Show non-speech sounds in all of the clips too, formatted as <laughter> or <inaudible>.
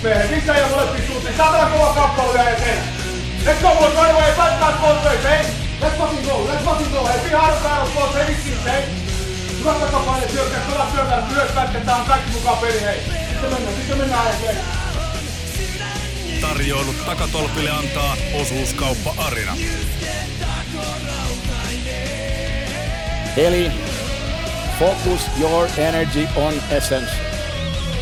Sisään ja molempiin suuntiin. Saatana kova kappale vielä eteen. Let's go boys, right away. That both ways, hey. Let's fucking go, let's fucking go. Hey, be hard battle, boys, hey, vitsi, hey. Hyvä takapaine syökkää, kova syökkää, myös pätkettä on kaikki mukaan peli, hei. Sitten mennään, sitten mennään eteenpäin. Tarjoilut takatolpille antaa osuuskauppa Arina. Eli focus your energy on essence.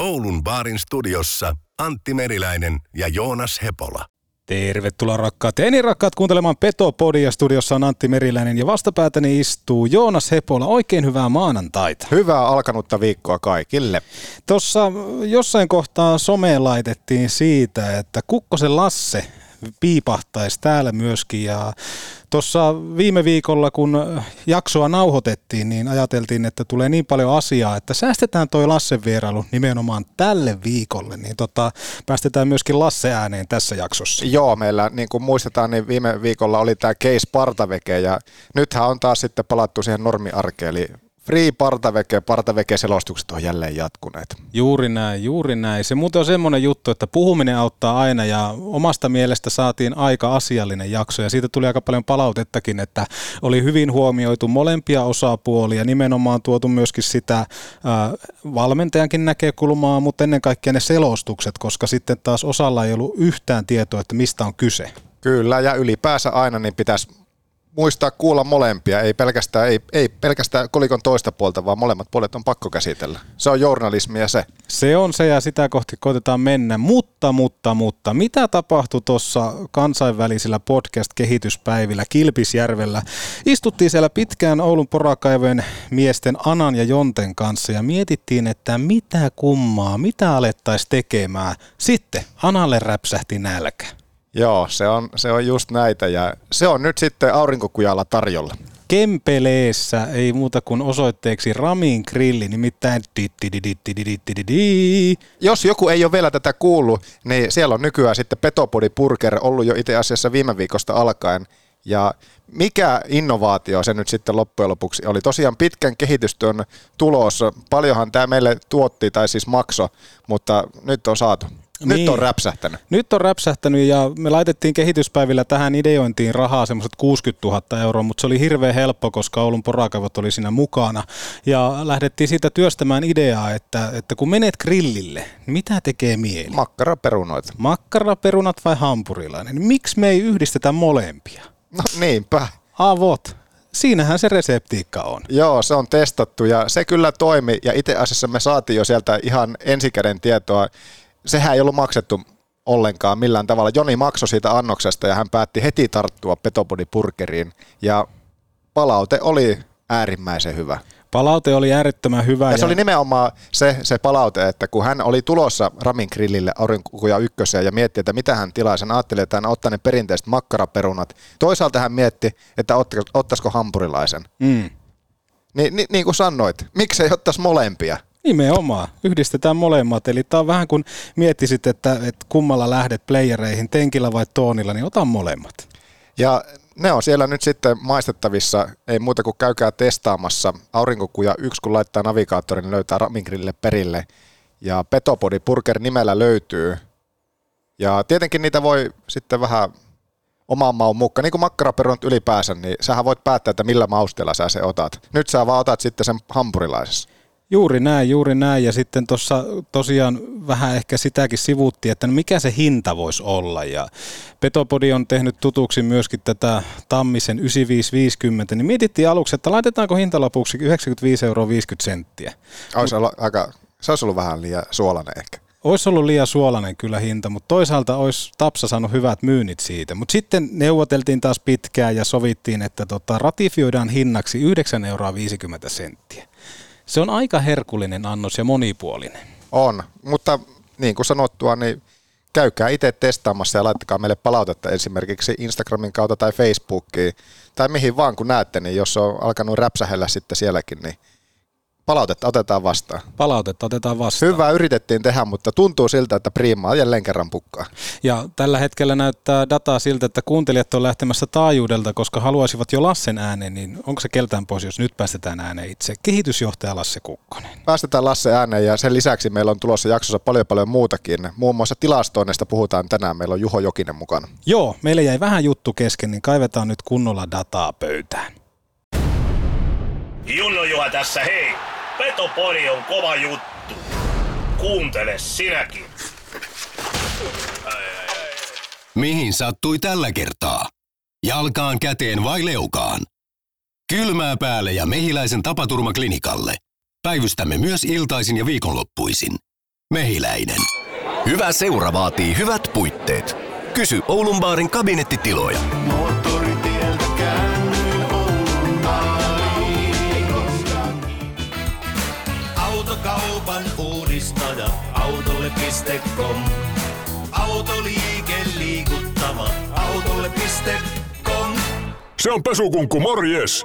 Oulun baarin studiossa Antti Meriläinen ja Joonas Hepola. Tervetuloa rakkaat ja rakkaat kuuntelemaan Petopodia. Studiossa on Antti Meriläinen ja vastapäätäni istuu Joonas Hepola. Oikein hyvää maanantaita. Hyvää alkanutta viikkoa kaikille. Tuossa jossain kohtaa someen laitettiin siitä, että Kukkosen Lasse piipahtaisi täällä myöskin ja tuossa viime viikolla kun jaksoa nauhoitettiin, niin ajateltiin, että tulee niin paljon asiaa, että säästetään toi Lassen vierailu nimenomaan tälle viikolle, niin tota, päästetään myöskin Lasse ääneen tässä jaksossa. Joo, meillä niin kuin muistetaan, niin viime viikolla oli tämä case Partaveke ja nythän on taas sitten palattu siihen normiarkeen, eli Free Partaveke, Partaveke-selostukset on jälleen jatkuneet. Juuri näin, juuri näin. Se muuten on semmoinen juttu, että puhuminen auttaa aina ja omasta mielestä saatiin aika asiallinen jakso ja siitä tuli aika paljon palautettakin, että oli hyvin huomioitu molempia osapuolia, nimenomaan tuotu myöskin sitä äh, valmentajankin näkökulmaa, mutta ennen kaikkea ne selostukset, koska sitten taas osalla ei ollut yhtään tietoa, että mistä on kyse. Kyllä, ja ylipäänsä aina niin pitäisi muistaa kuulla molempia, ei pelkästään, ei, ei pelkästään kolikon toista puolta, vaan molemmat puolet on pakko käsitellä. Se on journalismia se. Se on se ja sitä kohti koitetaan mennä, mutta, mutta, mutta, mitä tapahtui tuossa kansainvälisillä podcast-kehityspäivillä Kilpisjärvellä? Istuttiin siellä pitkään Oulun porakaivojen miesten Anan ja Jonten kanssa ja mietittiin, että mitä kummaa, mitä alettaisiin tekemään. Sitten Analle räpsähti nälkä. Joo, se on, se on just näitä ja se on nyt sitten aurinkokujalla tarjolla. Kempeleessä ei muuta kuin osoitteeksi Ramin grilli, nimittäin Jos joku ei ole vielä tätä kuullut, niin siellä on nykyään sitten Petopodi Burger ollut jo itse asiassa viime viikosta alkaen. Ja mikä innovaatio se nyt sitten loppujen lopuksi oli? Tosiaan pitkän kehitystyön tulos. Paljonhan tämä meille tuotti tai siis makso, mutta nyt on saatu. Nyt Niin. on räpsähtänyt. Nyt on räpsähtänyt ja me laitettiin kehityspäivillä tähän ideointiin rahaa semmoiset 60 000 euroa, mutta se oli hirveän helppo, koska Oulun porakaivot oli siinä mukana. Ja lähdettiin siitä työstämään ideaa, että, että kun menet grillille, niin mitä tekee mieli? Makkaraperunoita. Makkaraperunat vai hampurilainen? Miksi me ei yhdistetä molempia? No niinpä. Avot. Siinähän se reseptiikka on. Joo, se on testattu ja se kyllä toimi ja itse asiassa me saatiin jo sieltä ihan ensikäden tietoa. Sehän ei ollut maksettu ollenkaan millään tavalla. Joni maksoi siitä annoksesta ja hän päätti heti tarttua Petopodi Burgeriin ja palaute oli äärimmäisen hyvä. Palaute oli äärettömän hyvä. Ja se oli nimenomaan se, se palaute, että kun hän oli tulossa Ramin grillille aurinkokuja ykköseen ja mietti, että mitä hän tilaa, hän ajatteli, että hän ottaa ne perinteiset makkaraperunat. Toisaalta hän mietti, että otta- ottaisiko hampurilaisen. Mm. Ni, ni, niin kuin sanoit, miksei ottaisi molempia? Nimenomaan. Yhdistetään molemmat. Eli tämä on vähän kuin miettisit, että, että kummalla lähdet playereihin, tenkillä vai toonilla, niin ota molemmat. Ja ne on siellä nyt sitten maistettavissa, ei muuta kuin käykää testaamassa. Aurinkokuja yksi, kun laittaa navigaattorin, niin löytää Ramingrille perille. Ja Petopodi Burger nimellä löytyy. Ja tietenkin niitä voi sitten vähän omaan maun mukaan, niin kuin makkaraperunat ylipäänsä, niin sähän voit päättää, että millä mausteella sä se otat. Nyt sä vaan otat sitten sen hampurilaisessa. Juuri näin, juuri näin. Ja sitten tuossa tosiaan vähän ehkä sitäkin sivuttiin, että no mikä se hinta voisi olla. Ja Petopodi on tehnyt tutuksi myöskin tätä Tammisen 9550, niin mietittiin aluksi, että laitetaanko hintalapuksi 95 euroa 50 senttiä. Olisi ollut aika, se olisi ollut vähän liian suolainen ehkä. Olisi ollut liian suolainen kyllä hinta, mutta toisaalta olisi Tapsa saanut hyvät myynnit siitä. Mutta sitten neuvoteltiin taas pitkään ja sovittiin, että tota, ratifioidaan hinnaksi 9 euroa 50 senttiä. Se on aika herkullinen annos ja monipuolinen. On, mutta niin kuin sanottua, niin käykää itse testaamassa ja laittakaa meille palautetta esimerkiksi Instagramin kautta tai Facebookiin tai mihin vaan kun näette, niin jos on alkanut räpsähellä sitten sielläkin, niin Palautetta otetaan vastaan. Palautetta otetaan vastaan. Hyvä yritettiin tehdä, mutta tuntuu siltä, että Prima jälleen kerran pukkaa. Ja tällä hetkellä näyttää dataa siltä, että kuuntelijat on lähtemässä taajuudelta, koska haluaisivat jo Lassen ääneen, niin onko se keltään pois, jos nyt päästetään ääneen itse? Kehitysjohtaja Lasse Kukkonen. Päästetään Lasse ääneen ja sen lisäksi meillä on tulossa jaksossa paljon paljon muutakin. Muun muassa tilastoinnista puhutaan tänään. Meillä on Juho Jokinen mukana. Joo, meille jäi vähän juttu kesken, niin kaivetaan nyt kunnolla dataa pöytään. Junno Juha tässä, hei! Petopori on kova juttu. Kuuntele sinäkin. Mihin sattui tällä kertaa? Jalkaan, käteen vai leukaan? Kylmää päälle ja mehiläisen tapaturmaklinikalle. Päivystämme myös iltaisin ja viikonloppuisin. Mehiläinen. Hyvä seura vaatii hyvät puitteet. Kysy Oulun baarin kabinettitiloja. Autokaupan autolle.com. Autoliike liikuttava autolle.com. Se on pesukunkku, morjes!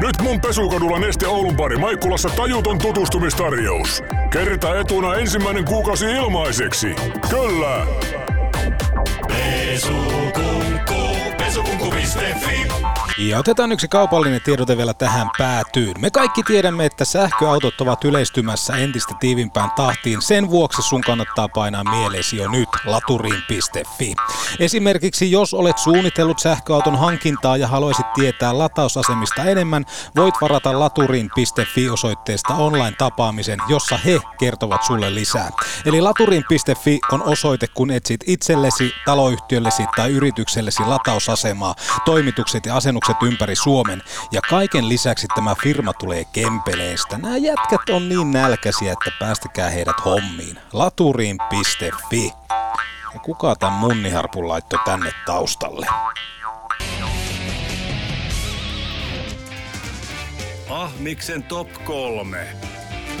Nyt mun pesukadulla Neste Oulun pari Maikkulassa tajuton tutustumistarjous. Kerta etuna ensimmäinen kuukausi ilmaiseksi. Kyllä! Pesukunkku, pesukunkku.fi. Ja otetaan yksi kaupallinen tiedote vielä tähän päätyyn. Me kaikki tiedämme, että sähköautot ovat yleistymässä entistä tiivimpään tahtiin. Sen vuoksi sun kannattaa painaa mieleesi jo nyt laturiin.fi. Esimerkiksi jos olet suunnitellut sähköauton hankintaa ja haluaisit tietää latausasemista enemmän, voit varata laturiin.fi osoitteesta online-tapaamisen, jossa he kertovat sulle lisää. Eli laturiin.fi on osoite, kun etsit itsellesi, taloyhtiöllesi tai yrityksellesi latausasemaa, toimitukset ja asennukset ympäri Suomen. Ja kaiken lisäksi tämä firma tulee Kempeleestä. Nämä jätkät on niin nälkäisiä, että päästäkää heidät hommiin. Laturiin.fi. Ja kuka tämän munniharpun laittoi tänne taustalle? Ahmiksen top kolme.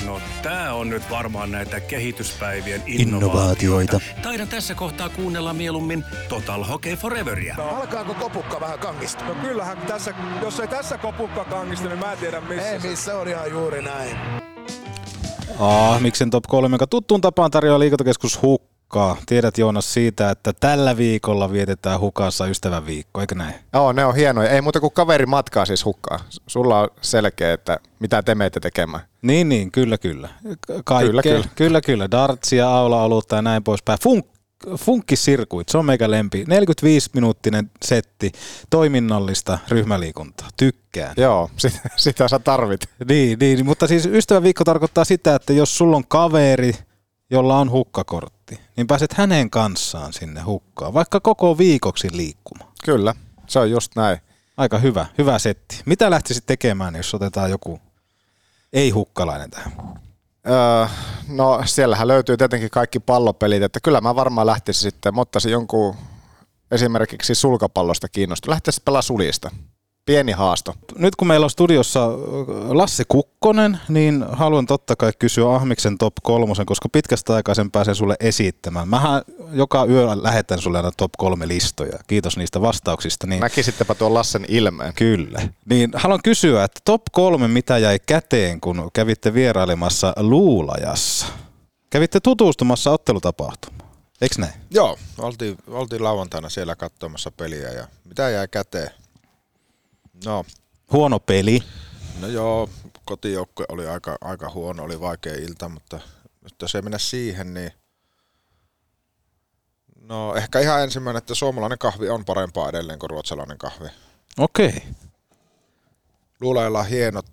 No tää on nyt varmaan näitä kehityspäivien innovaatioita. Taidan tässä kohtaa kuunnella mieluummin Total Hockey Foreveria. Alkaako kopukka vähän kangista? No kyllähän tässä, jos ei tässä kopukka kangista, niin mä en tiedä missä. Ei missä, on ihan juuri näin. Ah, miksen top 3, joka tuttuun tapaan tarjoaa liikuntakeskus Hukkaa. Tiedät Joonas siitä, että tällä viikolla vietetään Hukassa ystävän viikko, eikö näin? Joo, ne on hienoja. Ei muuta kuin kaveri matkaa siis hukkaa. Sulla on selkeä, että mitä te meette tekemään. Niin, niin, kyllä, kyllä. Kaikkea, Kyllä, kyllä. kyllä, kyllä. Dartsia, aula-olutta ja näin poispäin. Funk, funkkisirkuit, se on meikä lempi. 45-minuuttinen setti, toiminnallista ryhmäliikuntaa. Tykkään. Joo, <laughs> sitä, sitä sä tarvit. Niin, niin, mutta siis ystäväviikko tarkoittaa sitä, että jos sulla on kaveri, jolla on hukkakortti, niin pääset hänen kanssaan sinne hukkaan, vaikka koko viikoksi liikkumaan. Kyllä, se on just näin. Aika hyvä, hyvä setti. Mitä lähtisit tekemään, jos otetaan joku ei-hukkalainen tähän? Öö, no siellähän löytyy tietenkin kaikki pallopelit, että kyllä mä varmaan lähtisin sitten, mä ottaisin jonkun esimerkiksi sulkapallosta kiinnostunut. Lähtisin pelaa sulista. Pieni haasto. Nyt kun meillä on studiossa Lasse Kukkonen, niin haluan totta kai kysyä Ahmiksen top kolmosen, koska pitkästä aikaa sen pääsen sulle esittämään. Mähän joka yö lähetän sulle aina top kolme listoja. Kiitos niistä vastauksista. Niin Näkisittepä tuon Lassen ilmeen. Kyllä. Niin haluan kysyä, että top kolme mitä jäi käteen, kun kävitte vierailemassa Luulajassa? Kävitte tutustumassa ottelutapahtumaan. Eikö näin? Joo, oltiin, oltiin lauantaina siellä katsomassa peliä ja mitä jäi käteen? No, Huono peli. no joo, kotijoukkue oli aika, aika huono, oli vaikea ilta, mutta, jos ei mennä siihen, niin no ehkä ihan ensimmäinen, että suomalainen kahvi on parempaa edelleen kuin ruotsalainen kahvi. Okei. Luulajalla on hienot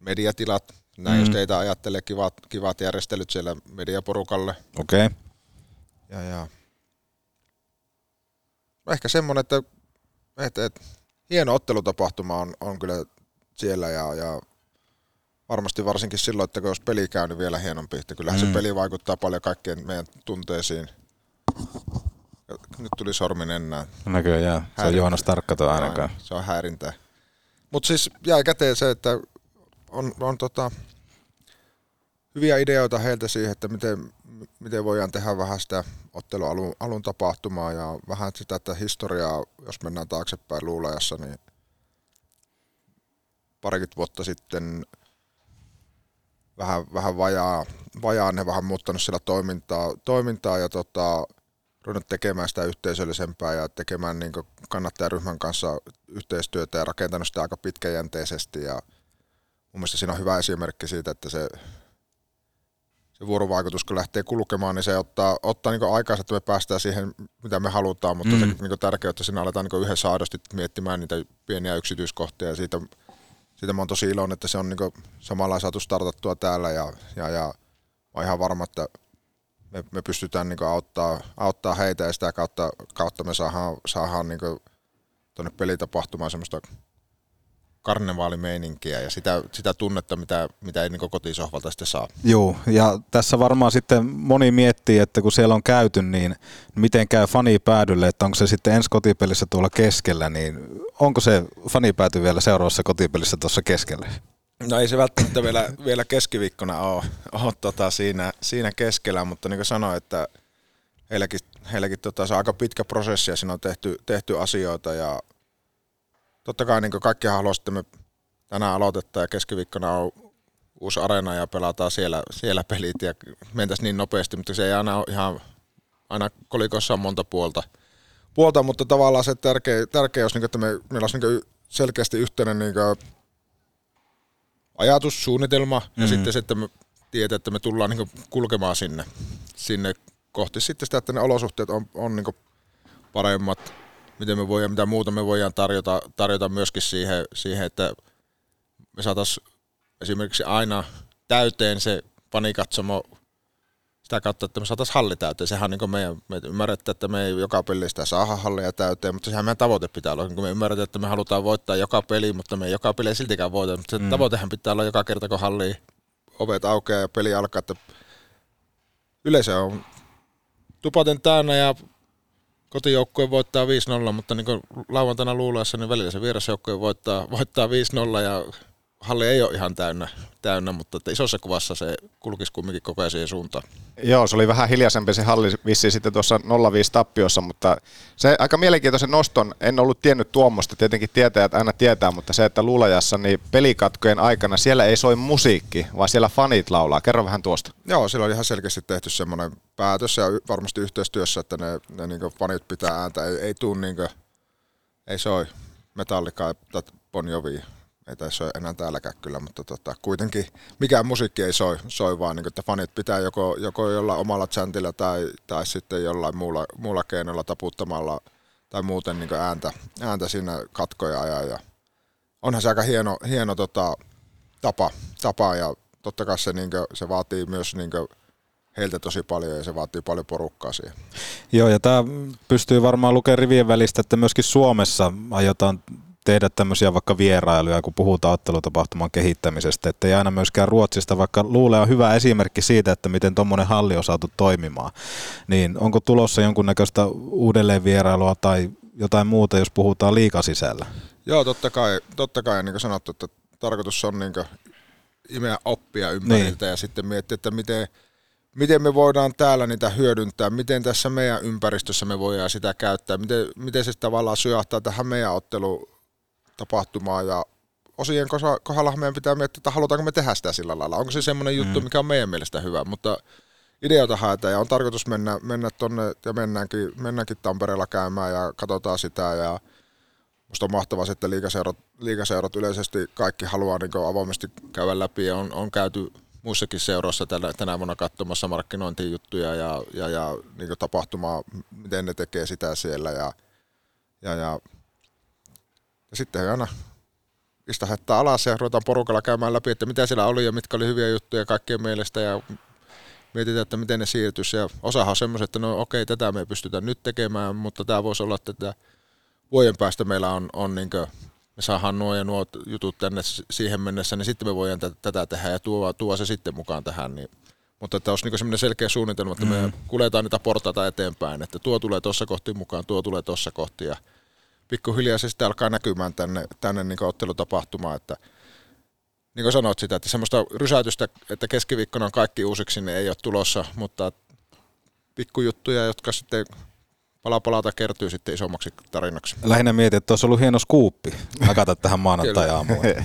mediatilat, Näin jos Mm. teitä ajattelee kivat, kivat järjestelyt siellä mediaporukalle. Okei. Okay. Ja, ja. Ehkä semmoinen, että, että, että hieno ottelutapahtuma on, on kyllä siellä ja, ja varmasti varsinkin silloin, että jos peli käy, niin vielä hienompi. Että kyllähän mm. Se peli vaikuttaa paljon kaikkien meidän tunteisiin. Ja Nyt tuli sormi nenään. Näköjään. Se on. Joonas Tarkka tuo ainakaan. Se on häirintää. Mutta siis jäi käteen se, että on, on tota, hyviä ideoita heiltä siihen, että miten, miten voidaan tehdä vähän sitä ottelun alun, alun tapahtumaa ja vähän sitä, että historiaa, jos mennään taaksepäin luulajassa, niin parikymmentä vuotta sitten vähän, vähän vajaa, vajaa ne vähän muuttanut siellä toimintaa, toimintaa ja tota, ruvennut tekemään sitä yhteisöllisempää ja tekemään niin kannattajaryhmän kanssa yhteistyötä ja rakentanut sitä aika pitkäjänteisesti ja mun mielestä siinä on hyvä esimerkki siitä, että se, se vuorovaikutus kun lähtee kulkemaan, niin se ottaa, ottaa niin aikaa, että me päästään siihen, mitä me halutaan, mutta mm. Se niin tärkeää, että siinä aletaan niin yhdessä aidosti miettimään niitä pieniä yksityiskohtia. Ja siitä, siitä mä oon tosi iloinen, että se on niin samalla saatu startattua täällä. Ja, ja, ja mä oon ihan varma, että me, me pystytään niin auttaa, auttaa heitä ja sitä kautta, kautta me saadaan, saadaan niin tuonne pelitapahtumaan semmoista karnevaalimeininkiä ja sitä, sitä tunnetta, mitä, mitä ei niin kotisohvalta sitten saa. Joo, ja tässä varmaan sitten moni miettii, että kun siellä on käyty, niin miten käy fani päädylle, että onko se sitten ensi kotipelissä tuolla keskellä, niin onko se fani pääty vielä seuraavassa kotipelissä tuossa keskellä? No ei se välttämättä vielä, vielä keskiviikkona ole, ole tota siinä, siinä keskellä, mutta niin kuin sanoin, että heilläkin, heilläkin tota, se on aika pitkä prosessi ja siinä on tehty, tehty asioita ja totta kai niin kaikki haluaa sitten me tänään aloitetaan ja keskiviikkona on uusi areena ja pelataan siellä, siellä pelit ja mentäisiin niin nopeasti, mutta se ei aina ole ihan, aina kolikossa on monta puolta, puolta mutta tavallaan se tärkeä, tärkeä olisi, niin että me, meillä olisi niin selkeästi yhteinen niin ajatus, suunnitelma mm-hmm. ja Mhm. sitten se, että me tiedetään, että me tullaan niin kulkemaan sinne, sinne kohti sitten sitä, että ne olosuhteet on, on niin paremmat, miten me voidaan, mitä muuta me voidaan tarjota, tarjota myöskin siihen, siihen, että me saataisiin esimerkiksi aina täyteen se panikatsomo sitä kautta, että me saataisiin halli täyteen. Sehän on niin meidän, me ymmärretään, että me ei joka pelistä saada hallia täyteen, mutta sehän meidän tavoite pitää olla. Kun me ymmärretään, että me halutaan voittaa joka peli, mutta me ei joka peli siltikään voita. Mutta se Mm. mm. tavoitehan pitää olla joka kerta, kun halli ovet aukeaa ja peli alkaa, että yleisö on tupaten täynnä ja kotijoukkue voittaa 5-0, mutta niin lauantaina luulessa, niin välillä se vierasjoukkue voittaa, voittaa 5-0 ja halli ei ole ihan täynnä, täynnä mutta että isossa kuvassa se kulkisi kumminkin koko ajan siihen suuntaan. Joo, se oli vähän hiljaisempi se halli vissi sitten tuossa 0-5 tappiossa, mutta se aika mielenkiintoisen noston, en ollut tiennyt tuommoista, tietenkin tietäjät aina tietää, mutta se, että Luulajassa niin pelikatkojen aikana siellä ei soi musiikki, vaan siellä fanit laulaa. Kerro vähän tuosta. Joo, sillä on ihan selkeästi tehty semmoinen päätös ja varmasti yhteistyössä, että ne, ne niin fanit pitää ääntä, ei, ei tuu niin kuin, ei soi Metallica tai Bon Jovi, ei taisi soi enää täälläkään kyllä, mutta tota, kuitenkin mikään musiikki ei soi, soi vaan, niin kuin, että fanit pitää joko, joko jollain omalla chantilla tai, tai sitten jollain muulla, muulla keinolla taputtamalla tai muuten niin ääntä, ääntä siinä katkoja ajaa ja onhan se aika hieno, hieno tota, tapa, tapa ja totta kai se, niin kuin, se vaatii myös niin kuin, heiltä tosi paljon ja se vaatii paljon porukkaa siihen. Joo, ja tämä pystyy varmaan lukemaan rivien välistä, että myöskin Suomessa aiotaan tehdä tämmöisiä vaikka vierailuja, kun puhutaan ottelutapahtuman kehittämisestä, että ei aina myöskään Ruotsista, vaikka Luule on hyvä esimerkki siitä, että miten tuommoinen halli on saatu toimimaan, niin onko tulossa jonkunnäköistä uudelleen vierailua tai jotain muuta, jos puhutaan liikasisällä? Joo, totta kai, totta kai niin kuin sanottu, että tarkoitus on niin imeä oppia ympäriltä niin. ja sitten miettiä, että miten, miten me voidaan täällä niitä hyödyntää, miten tässä meidän ympäristössä me voidaan sitä käyttää, miten, miten se tavallaan syöhtää tähän meidän ottelutapahtumaan ja osien kohdalla meidän pitää miettiä, että halutaanko me tehdä sitä sillä lailla. Onko se semmoinen juttu, Mm. mikä on meidän mielestä hyvä, mutta ideoita haetaan ja on tarkoitus mennä, mennä tonne ja mennäänkin, mennäänkin Tampereella käymään ja katsotaan sitä ja Musta on mahtavaa, se, että liikaseurat, liikaseurat yleisesti kaikki haluaa niin avoimesti käydä läpi ja on, on käyty muissakin seuroissa tänä, tänä vuonna katsomassa markkinointijuttuja ja, ja, ja niin tapahtumaa, miten ne tekee sitä siellä ja, ja, ja, ja sitten aina istahettaa alas ja ruvetaan porukalla käymään läpi, että mitä siellä oli ja mitkä oli hyviä juttuja kaikkien mielestä ja mietitään, että miten ne siirtyisi. Ja osahan on semmoiset, että no okei, tätä me ei pystytä nyt tekemään, mutta tämä voisi olla, että vuoden päästä meillä on, on niin me saadaan nuo ja nuo jutut tänne siihen mennessä, niin sitten me voidaan tätä, tätä tehdä ja tuo, tuo se sitten mukaan tähän. Niin. Mutta että olisi niin semmoinen selkeä suunnitelma, että mm. me kuljetaan niitä portaita eteenpäin, että tuo tulee tuossa kohti mukaan, tuo tulee tuossa kohti ja pikkuhiljaa se sitten alkaa näkymään tänne, tänne niin ottelutapahtumaan, että niin kuin sanoit sitä, että semmoista rysäytystä, että keskiviikkona on kaikki uusiksi, niin ei ole tulossa, mutta pikkujuttuja, jotka sitten pala palata kertyy sitten isommaksi tarinaksi. Lähinnä mietin, että olisi ollut hieno skuuppi hakata tähän maanantai-aamuun. <laughs>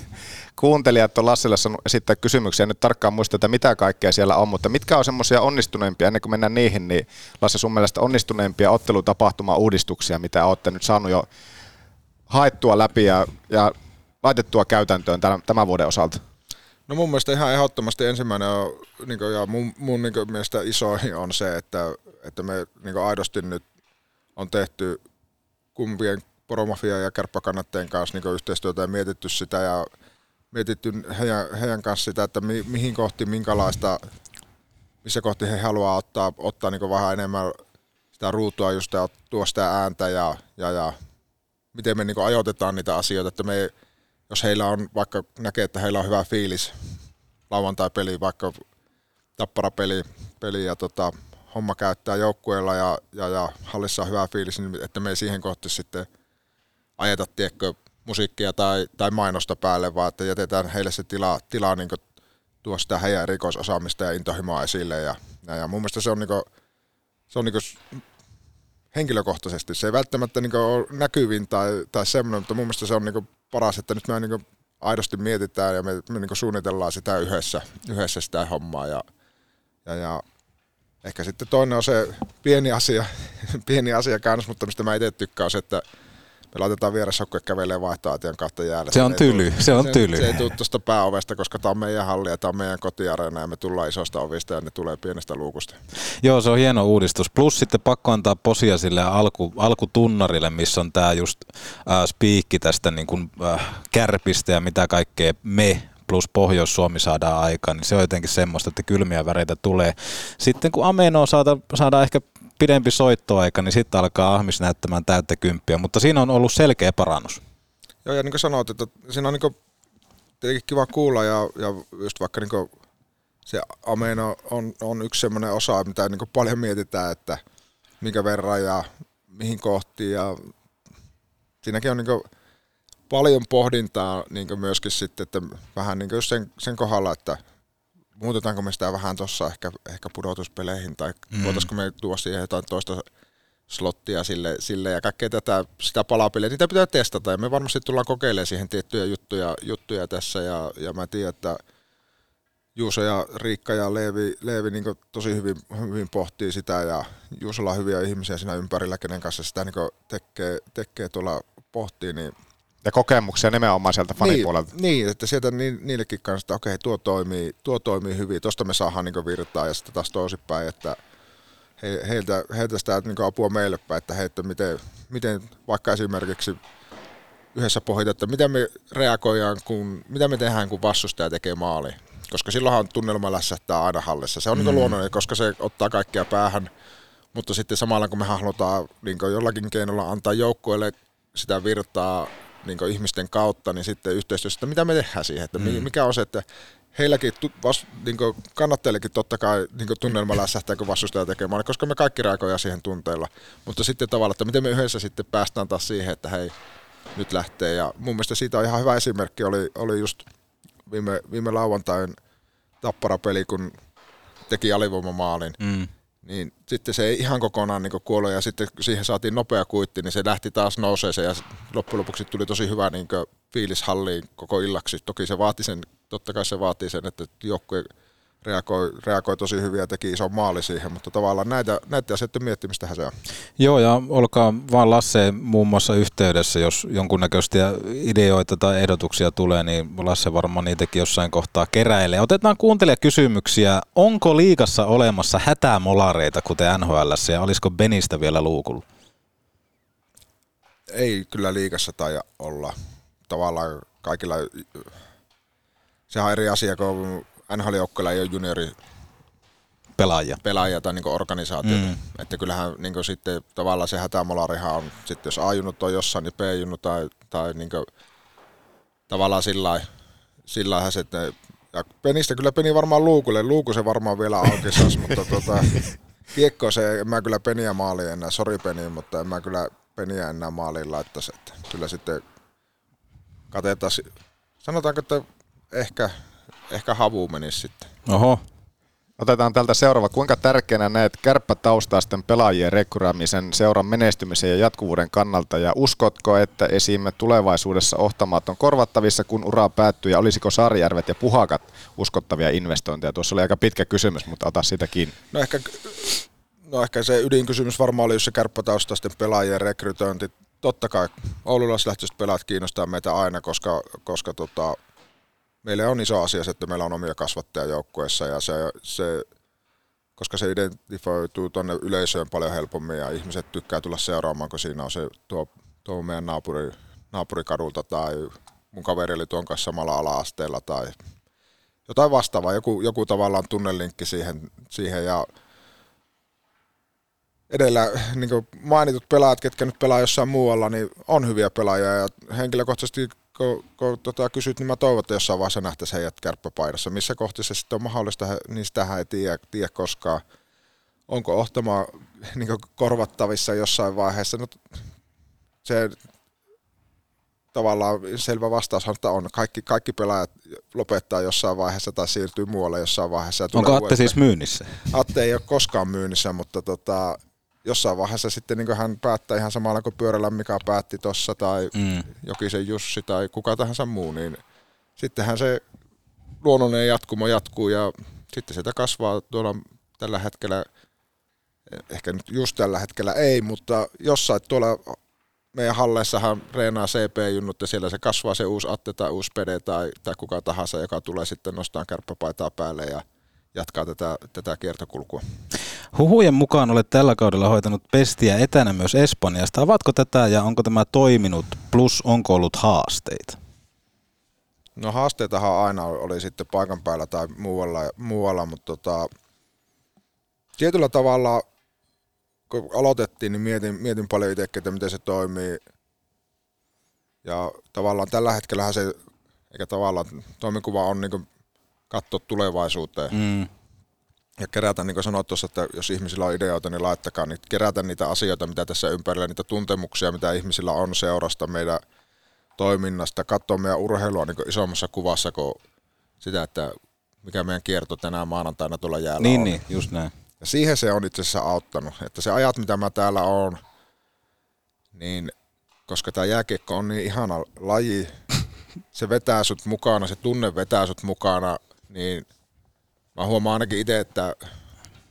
Kuuntelijat on Lassille esittää kysymyksiä. Nyt tarkkaan muista, että mitä kaikkea siellä on, mutta mitkä on semmoisia onnistuneimpia, ennen kuin mennään niihin, niin Lasse sun mielestä onnistuneimpia ottelutapahtuma-uudistuksia, mitä olette nyt saanut jo haettua läpi ja, ja laitettua käytäntöön tämän, tämän vuoden osalta? No mun mielestä ihan ehdottomasti ensimmäinen on, niin kuin, ja mun, mun niin kuin, mielestä isoin on se, että, että me niin kuin, aidosti nyt on tehty kumpien poromafia ja kärppäkannatteen kanssa niin yhteistyötä ja mietitty sitä ja mietitty heidän, heidän kanssa sitä, että mi, mihin kohti, minkälaista, missä kohti he haluaa ottaa, ottaa niin vähän enemmän sitä ruutua just ja tuo sitä ääntä ja, ja, ja miten me niin ajoitetaan niitä asioita, että me, jos heillä on vaikka näkee, että heillä on hyvä fiilis lauantai-peli, vaikka tapparapeli peli ja tota, homma käyttää joukkueella ja, ja, ja hallissa on hyvä fiilis, niin että me ei siihen kohti sitten ajeta, tiedätkö, musiikkia tai, tai mainosta päälle, vaan että jätetään heille se tila, tila niin tuo sitä heidän rikososaamista ja intohimoa esille. Ja, ja, ja mun mielestä se on, niin kuin, se on niin henkilökohtaisesti, se ei välttämättä niin ole näkyvin tai, tai semmoinen, mutta mun mielestä se on niin paras, että nyt me niin aidosti mietitään ja me, me niin suunnitellaan sitä yhdessä, yhdessä sitä hommaa ja, ja, ja Ehkä sitten toinen on se pieni asia, <laughs> pieni asia kanssa, mutta mistä mä itse tykkään on se, että me laitetaan vierasjoukkue kävelee vaihtoaation kautta jäällä. Se on tyly, se on tyly. Se, ei tule tuosta pääovesta, koska tämä on meidän halli ja tämä on meidän kotiareena ja me tullaan isosta ovista ja ne tulee pienestä luukusta. Joo, se on hieno uudistus. Plus sitten pakko antaa posia sille alku, alkutunnarille, missä on tämä just äh, spiikki tästä niin kuin, äh, kärpistä ja mitä kaikkea me plus Pohjois-Suomi saadaan aikaan, niin se on jotenkin semmoista, että kylmiä väreitä tulee. Sitten kun Amenoon saada, saadaan ehkä pidempi soittoaika, niin sitten alkaa Ahmis näyttämään täyttä kymppiä, mutta siinä on ollut selkeä parannus. Joo, ja niin kuin sanoit, että siinä on niin kuin, kiva kuulla, ja, ja just vaikka niin se Ameno on, on yksi semmoinen osa, mitä niin paljon mietitään, että minkä verran ja mihin kohtiin, ja siinäkin on niin paljon pohdintaa niin myöskin sitten, että vähän niin sen, sen kohdalla, että muutetaanko me sitä vähän tuossa ehkä, ehkä pudotuspeleihin tai mm. voitaisiko me tuoda siihen jotain toista slottia sille, sille ja kaikkea tätä, sitä palapeliä, niitä pitää testata ja me varmasti tullaan kokeilemaan siihen tiettyjä juttuja, juttuja tässä ja, ja mä tiedän, että Juuso ja Riikka ja Leevi, Leevi niin tosi hyvin, hyvin pohtii sitä ja Juusolla on hyviä ihmisiä siinä ympärillä, kenen kanssa sitä niin tekee, tekee tuolla pohtii, niin ja kokemuksia nimenomaan sieltä fanipuolelta. Niin, niin että sieltä ni, niillekin kanssa, että okei, tuo toimii, tuo toimii hyvin, tuosta me saadaan niin virtaa ja sitten taas toisinpäin, että he, heiltä, heiltä sitä niin apua meille päin, että, hei, että miten, miten vaikka esimerkiksi yhdessä pohjita, että miten me reagoidaan, kun, mitä me tehdään, kun vastustaja tekee maali. Koska silloinhan tunnelma lässähtää aina hallissa. Se on niin mm. niin luonnollinen, koska se ottaa kaikkia päähän, mutta sitten samalla kun me halutaan niin jollakin keinolla antaa joukkueelle sitä virtaa niin ihmisten kautta, niin sitten yhteistyössä, että mitä me tehdään siihen, että mm. mikä on se, että heilläkin, vas, niin kannattajillekin totta kai niin tunnelma lässähtää, kun vastustaja tekee maali, koska me kaikki reagoidaan siihen tunteilla. Mutta sitten tavallaan, että miten me yhdessä sitten päästään taas siihen, että hei, nyt lähtee. Ja mun mielestä siitä on ihan hyvä esimerkki, oli, oli just viime, viime lauantain tapparapeli, kun teki alivoimamaalin. Mm niin sitten se ei ihan kokonaan niin kuole ja sitten siihen saatiin nopea kuitti, niin se lähti taas nouseeseen ja loppujen lopuksi tuli tosi hyvä niin fiilis halliin koko illaksi. Toki se vaati sen, totta kai se vaatii sen, että joukkue reagoi, reagoi tosi hyvin ja teki ison maali siihen, mutta tavallaan näitä, näitä asioiden miettimistä se on. Joo, ja olkaa vaan Lasse muun muassa yhteydessä, jos jonkunnäköistä ideoita tai ehdotuksia tulee, niin Lasse varmaan niitäkin jossain kohtaa keräilee. Otetaan kuuntelijakysymyksiä. Onko liikassa olemassa hätämolareita, kuten NHL, ja olisiko Benistä vielä luukulla? Ei kyllä liikassa tai olla. tavallaan kaikilla, sehän on eri asia, kun NHL-joukkoilla ei ole juniori Pelaajia. pelaajia tai niin organisaatiota. Mm. Että kyllähän niin sitten tavallaan se hätämolarihan on, sitten jos A-junut on jossain, niin B-junut tai, tai niin tavallaan sillä sillä se, että ja penistä kyllä peni varmaan luukulle, luuku se varmaan vielä auki saas, <laughs> mutta tota, kiekko se, en mä kyllä peniä maaliin enää, sori peni, mutta en mä kyllä peniä enää maaliin laittaisi, että kyllä sitten katetaan, sanotaanko, että ehkä, ehkä havu menisi sitten. Oho. Otetaan tältä seuraava. Kuinka tärkeänä näet kärppätaustaisten pelaajien rekkuraamisen seuran menestymisen ja jatkuvuuden kannalta ja uskotko, että esimme tulevaisuudessa Ohtamaat on korvattavissa, kun ura päättyy ja olisiko Saarijärvet ja Puhakat uskottavia investointeja? Tuossa oli aika pitkä kysymys, mutta ota siitä kiinni. No ehkä, no ehkä se ydinkysymys varmaan oli just se kärppätaustaisten pelaajien rekrytointi. Totta kai oululaislähtöiset pelaat kiinnostaa meitä aina, koska, koska tota, meille on iso asia se, että meillä on omia kasvattajajoukkueessa ja se, se koska se identifioituu tuonne yleisöön paljon helpommin ja ihmiset tykkää tulla seuraamaan, kun siinä on se tuo, tuo meidän naapuri, naapurikadulta tai mun kaveri oli tuon kanssa samalla ala-asteella tai jotain vastaavaa, joku, joku tavallaan tunnelinkki siihen, siihen ja edellä niin mainitut pelaajat, ketkä nyt pelaa jossain muualla, niin on hyviä pelaajia ja henkilökohtaisesti kun, kun tota, kysyt, niin mä toivon, että jossain vaiheessa nähtäisiin heidät kärppäpaidassa. Missä kohti se sitten on mahdollista, niin sitähän ei tiedä, tiedä koskaan. Onko Ohtama <laughs> niin korvattavissa jossain vaiheessa? No, se tavallaan selvä vastaus on, että on. Kaikki, kaikki pelaajat lopettaa jossain vaiheessa tai siirtyy muualle jossain vaiheessa. Onko Atte siis myynnissä? Atte ei ole koskaan myynnissä, mutta tota, jossain vaiheessa sitten niin hän päättää ihan samalla kuin pyörällä mikä päätti tuossa tai mm. Jokisen Jussi tai kuka tahansa muu, niin sittenhän se luonnollinen jatkumo jatkuu ja sitten sitä kasvaa tuolla tällä hetkellä, ehkä nyt just tällä hetkellä ei, mutta jossain tuolla meidän halleissahan reenaa CP-junnut ja siellä se kasvaa se uusi Atte tai uusi Pede tai, tai kuka tahansa, joka tulee sitten nostaa kärppäpaitaa päälle ja jatkaa tätä, tätä kiertokulkua. Huhujen mukaan olet tällä kaudella hoitanut pestiä etänä myös Espanjasta. Avatko tätä ja onko tämä toiminut, plus onko ollut haasteita? No haasteitahan aina oli sitten paikan päällä tai muualla, muualla mutta tota, tietyllä tavalla kun aloitettiin, niin mietin, mietin paljon itse, että miten se toimii. Ja tavallaan tällä hetkellä se, eikä tavallaan, toimikuva on niin katsoa tulevaisuuteen. Mm. Ja kerätä, niin kuin sanoit tuossa, että jos ihmisillä on ideoita, niin laittakaa, niin kerätä niitä asioita, mitä tässä ympärillä, niitä tuntemuksia, mitä ihmisillä on seurasta meidän toiminnasta, katsoa meidän urheilua niin isommassa kuvassa kuin sitä, että mikä meidän kierto tänään maanantaina tuolla jäällä niin, on. Niin, just näin. Ja siihen se on itse asiassa auttanut, että se ajat, mitä mä täällä on, niin koska tämä jääkiekko on niin ihana laji, se vetää sut mukana, se tunne vetää sut mukana, niin mä huomaan ainakin itse, että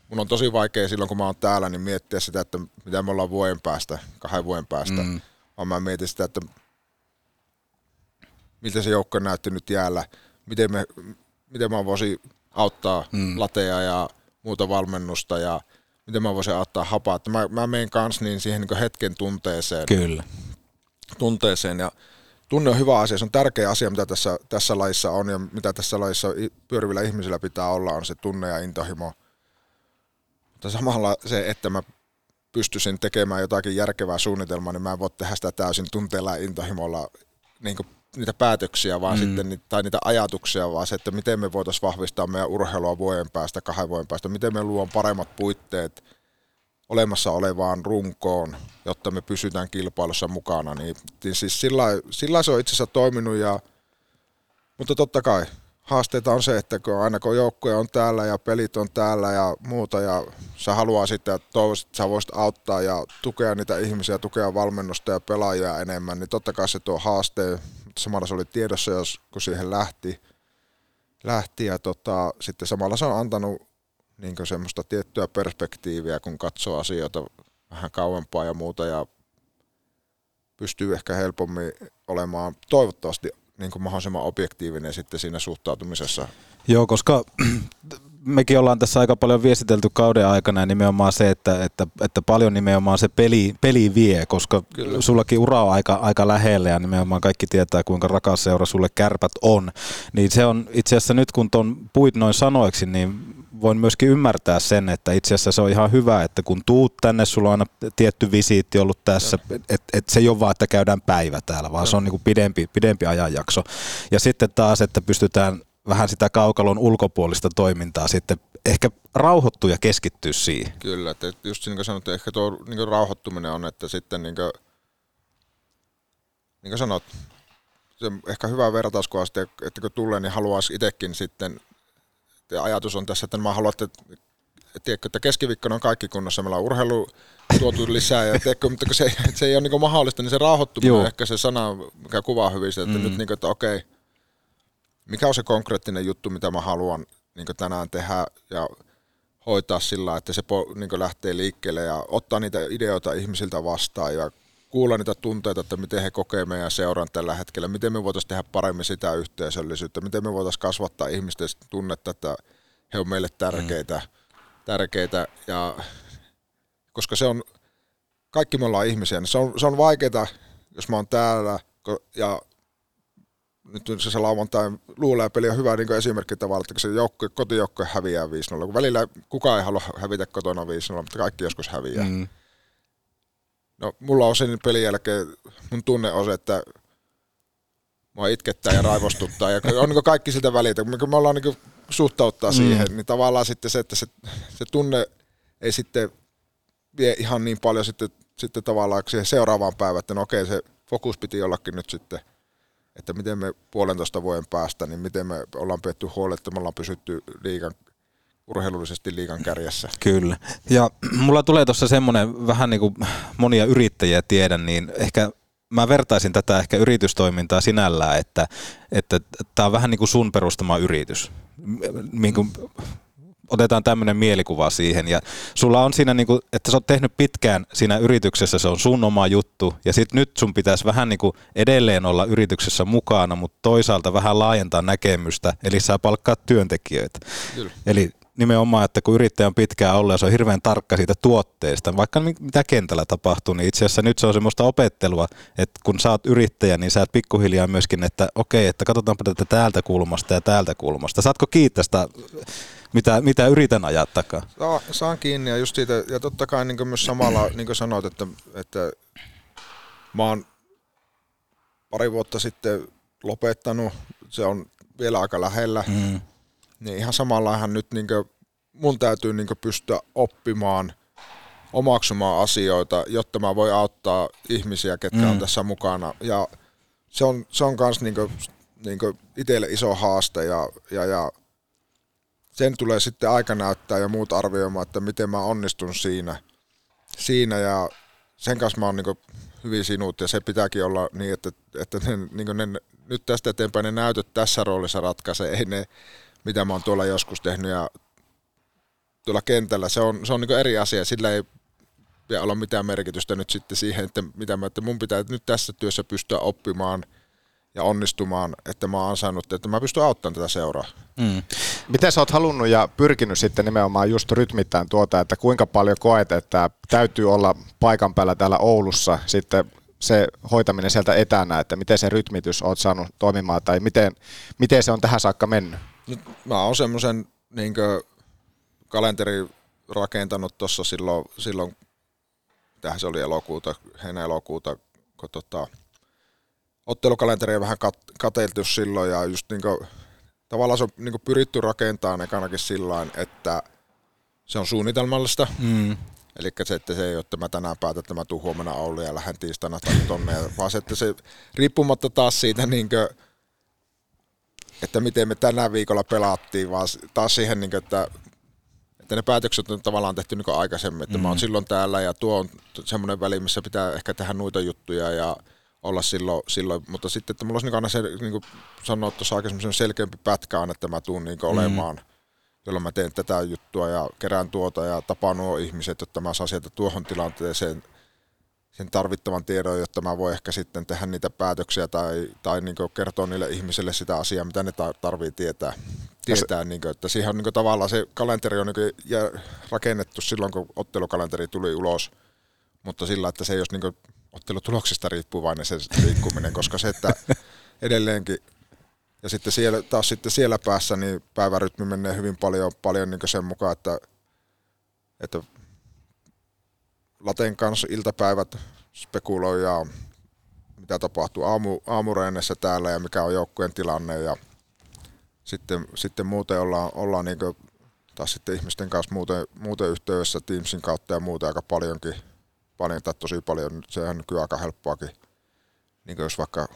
mun on tosi vaikea silloin, kun mä oon täällä, niin miettiä sitä, että mitä me ollaan vuoden päästä, kahden vuoden päästä. Mm. Vaan mä mietin sitä, että miltä se joukko näytti nyt jäällä, miten, me, miten mä voisin auttaa mm. lateja ja muuta valmennusta ja miten mä voisin auttaa hapaa. Mä, mä menen kanssa niin siihen niin hetken tunteeseen. Kyllä. Tunteeseen ja tunne on hyvä asia, se on tärkeä asia, mitä tässä, tässä laissa on ja mitä tässä laissa pyörivillä ihmisillä pitää olla, on se tunne ja intohimo. Mutta samalla se, että mä pystyisin tekemään jotakin järkevää suunnitelmaa, niin mä en voi tehdä sitä täysin tunteella ja intohimolla niin niitä päätöksiä vaan mm. sitten, tai niitä ajatuksia, vaan se, että miten me voitaisiin vahvistaa meidän urheilua vuoden päästä, kahden vuoden päästä, miten me luon paremmat puitteet olemassa olevaan runkoon, jotta me pysytään kilpailussa mukana. Niin, niin siis sillä, sillä se on itse asiassa toiminut, ja, mutta totta kai haasteita on se, että kun aina kun joukkoja on täällä ja pelit on täällä ja muuta ja sä haluaa sitten, että toivoisit, että sä voisit auttaa ja tukea niitä ihmisiä, tukea valmennusta ja pelaajia enemmän, niin totta kai se tuo mutta samalla se oli tiedossa, jos, kun siihen lähti, lähti ja tota, sitten samalla se on antanut niin semmoista tiettyä perspektiiviä, kun katsoo asioita vähän kauempaa ja muuta ja pystyy ehkä helpommin olemaan toivottavasti niin kuin mahdollisimman objektiivinen sitten siinä suhtautumisessa. Joo, koska <clears throat> mekin ollaan tässä aika paljon viestitelty kauden aikana ja nimenomaan se, että, että, että paljon nimenomaan se peli, peli vie, koska Kyllä. sullakin ura on aika, aika lähellä ja nimenomaan kaikki tietää, kuinka rakas seura sulle kärpät on. Niin se on itse asiassa nyt, kun ton puit noin sanoiksi, niin voin myöskin ymmärtää sen, että itse asiassa se on ihan hyvä, että kun tuut tänne, sulla on aina tietty visiitti ollut tässä, että et se ei ole vaan, että käydään päivä täällä, vaan se on niinku pidempi, pidempi ajanjakso. Ja sitten taas, että pystytään vähän sitä kaukalon ulkopuolista toimintaa sitten ehkä rauhoittua ja keskittyä siihen. Kyllä, että just niin kuin sanot, ehkä tuo niin kuin rauhoittuminen on, että sitten niin kuin, niin kuin sanot, se ehkä hyvä vertauskuva että kun tulee, niin haluaisi itsekin sitten, ajatus on tässä, että mä haluan, että tiedätkö, että keskiviikkona on kaikki kunnossa, meillä on urheilu tuotu lisää, ja tiedätkö, mutta kun se, se ei ole niin mahdollista, niin se rauhoittuminen Joo. on ehkä se sana, mikä kuvaa hyvin että mm. nyt niin kuin, että okei, mikä on se konkreettinen juttu, mitä mä haluan niin tänään tehdä ja hoitaa sillä, että se niin lähtee liikkeelle ja ottaa niitä ideoita ihmisiltä vastaan ja kuulla niitä tunteita, että miten he kokee meidän seuran tällä hetkellä, miten me voitaisiin tehdä paremmin sitä yhteisöllisyyttä, miten me voitaisiin kasvattaa ihmisten tunnetta, että he on meille tärkeitä, mm. tärkeitä ja koska se on, kaikki me ollaan ihmisiä, niin se on, se on vaikeaa, jos mä oon täällä ja nyt se, se lauantai luulee peli on hyvä niin esimerkki tavalla, että se joukko, kotijoukko häviää 5-0, kun välillä kukaan ei halua hävitä kotona 5-0, mutta kaikki joskus häviää. Mm. No, mulla on sen pelin jälkeen, mun tunne on se, että mua itkettää ja raivostuttaa, ja on niin kaikki siltä välitä, kun me ollaan niin suhtauttaa mm. siihen, niin tavallaan sitten se, että se, se tunne ei sitten vie ihan niin paljon sitten, sitten tavallaan siihen seuraavaan päivään, että no okei, se fokus piti jollakin nyt sitten – että miten me puolentoista vuoden päästä, niin miten me ollaan pidetty huoli, että me ollaan pysytty liigan urheilullisesti liigan kärjessä. Kyllä. Ja mulla tulee tuossa semmoinen, vähän niin kuin monia yrittäjiä tiedän, niin ehkä mä vertaisin tätä ehkä yritystoimintaa sinällään, että että tämä on vähän niin kuin sun perustama yritys. Niin kuin otetaan tämmöinen mielikuva siihen. Ja sulla on siinä, niin kuin, että sä oot tehnyt pitkään siinä yrityksessä, se on sun oma juttu. Ja sitten nyt sun pitäisi vähän niin kuin edelleen olla yrityksessä mukana, mutta toisaalta vähän laajentaa näkemystä. Eli sä palkkaat työntekijöitä. Kyllä. Eli nimenomaan, että kun yrittäjä on pitkään ollut ja se on hirveän tarkka siitä tuotteesta, vaikka mitä kentällä tapahtuu, niin itse asiassa nyt se on semmoista opettelua, että kun sä oot yrittäjä, niin sä et pikkuhiljaa myöskin, että okei, että katsotaanpa tätä täältä kulmasta ja täältä kulmasta. Saatko kiittää sitä mitä, mitä yritän ajaa takaa. No, saan kiinni ja just siitä, ja totta kai niin myös samalla, niin kuin sanoit, että, että mä oon pari vuotta sitten lopettanut, se on vielä aika lähellä, mm. Niin ihan samallahan nyt niin kuin, mun täytyy niin pystyä oppimaan, omaksumaan asioita, jotta mä voin auttaa ihmisiä, ketkä mm. on tässä mukana. Ja se on, se on kans niin kuin, niin itselle iso haaste ja, ja, ja sen tulee sitten aika näyttää ja muut arvioimaan, että miten mä onnistun siinä. siinä ja sen kanssa mä oon niin hyvin sinut ja se pitääkin olla niin, että, että ne, niin ne, nyt tästä eteenpäin ne näytöt tässä roolissa ratkaisee, ei ne, mitä mä oon tuolla joskus tehnyt ja tuolla kentällä. Se on, se on niin eri asia, sillä ei pidä olla mitään merkitystä nyt sitten siihen, että mitä mä, että mun pitää nyt tässä työssä pystyä oppimaan – ja onnistumaan, että mä oon ansainnut, että mä pystyn auttamaan tätä seuraa. Mm. Miten sä oot halunnut ja pyrkinyt sitten nimenomaan just rytmittäin tuota, että kuinka paljon koet, että täytyy olla paikan päällä täällä Oulussa sitten se hoitaminen sieltä etänä, että miten se rytmitys oot saanut toimimaan tai miten, miten se on tähän saakka mennyt? Nyt mä oon semmoisen niin kalenteri rakentanut tuossa silloin, silloin tähän se oli elokuuta, heinä-elokuuta, kun tota, ottelukalenteria vähän kat- kateiltu silloin ja just niinku, tavallaan se on niinku pyritty rakentamaan ekanakin sillä että se on suunnitelmallista. Mm. Eli se, että se ei ole, että mä tänään päätän, että mä tuun huomenna Ouluun ja lähden tiistaina tonne, vaan se, että se riippumatta taas siitä, niin kuin, että miten me tänä viikolla pelattiin, vaan taas siihen, niin kuin, että, että ne päätökset on tavallaan tehty niin aikaisemmin, että mm. mä oon silloin täällä ja tuo on semmoinen väli, missä pitää ehkä tehdä noita juttuja ja olla silloin, silloin, mutta sitten, että mulla olisi niin aina se, niin kuin sanoa tuossa aika semmoisen selkeämpi pätkä on, että mä tuun niin olemaan, mm. jolloin mä teen tätä juttua ja kerään tuota ja tapaan nuo ihmiset, että mä saan sieltä tuohon tilanteeseen sen tarvittavan tiedon, jotta mä voin ehkä sitten tehdä niitä päätöksiä tai, tai niin kertoa niille ihmisille sitä asiaa, mitä ne tarvii tietää. tietää niin kuin, että siihen on niin tavallaan se kalenteri on niin ja rakennettu silloin, kun ottelukalenteri tuli ulos, mutta sillä, että se ei olisi niin ottelutuloksesta riippuvainen se liikkuminen, koska se, että edelleenkin ja sitten siellä, taas sitten siellä päässä niin päivärytmi menee hyvin paljon, paljon niin sen mukaan, että, että Laten kanssa iltapäivät spekuloidaan, mitä tapahtuu aamu, aamureenessä täällä ja mikä on joukkueen tilanne ja sitten, sitten muuten ollaan, ollaan niin taas sitten ihmisten kanssa muuten, muuten yhteydessä Teamsin kautta ja muuten aika paljonkin, paljon tai tosi paljon, sehän on nykyään aika helppoakin, niin jos vaikka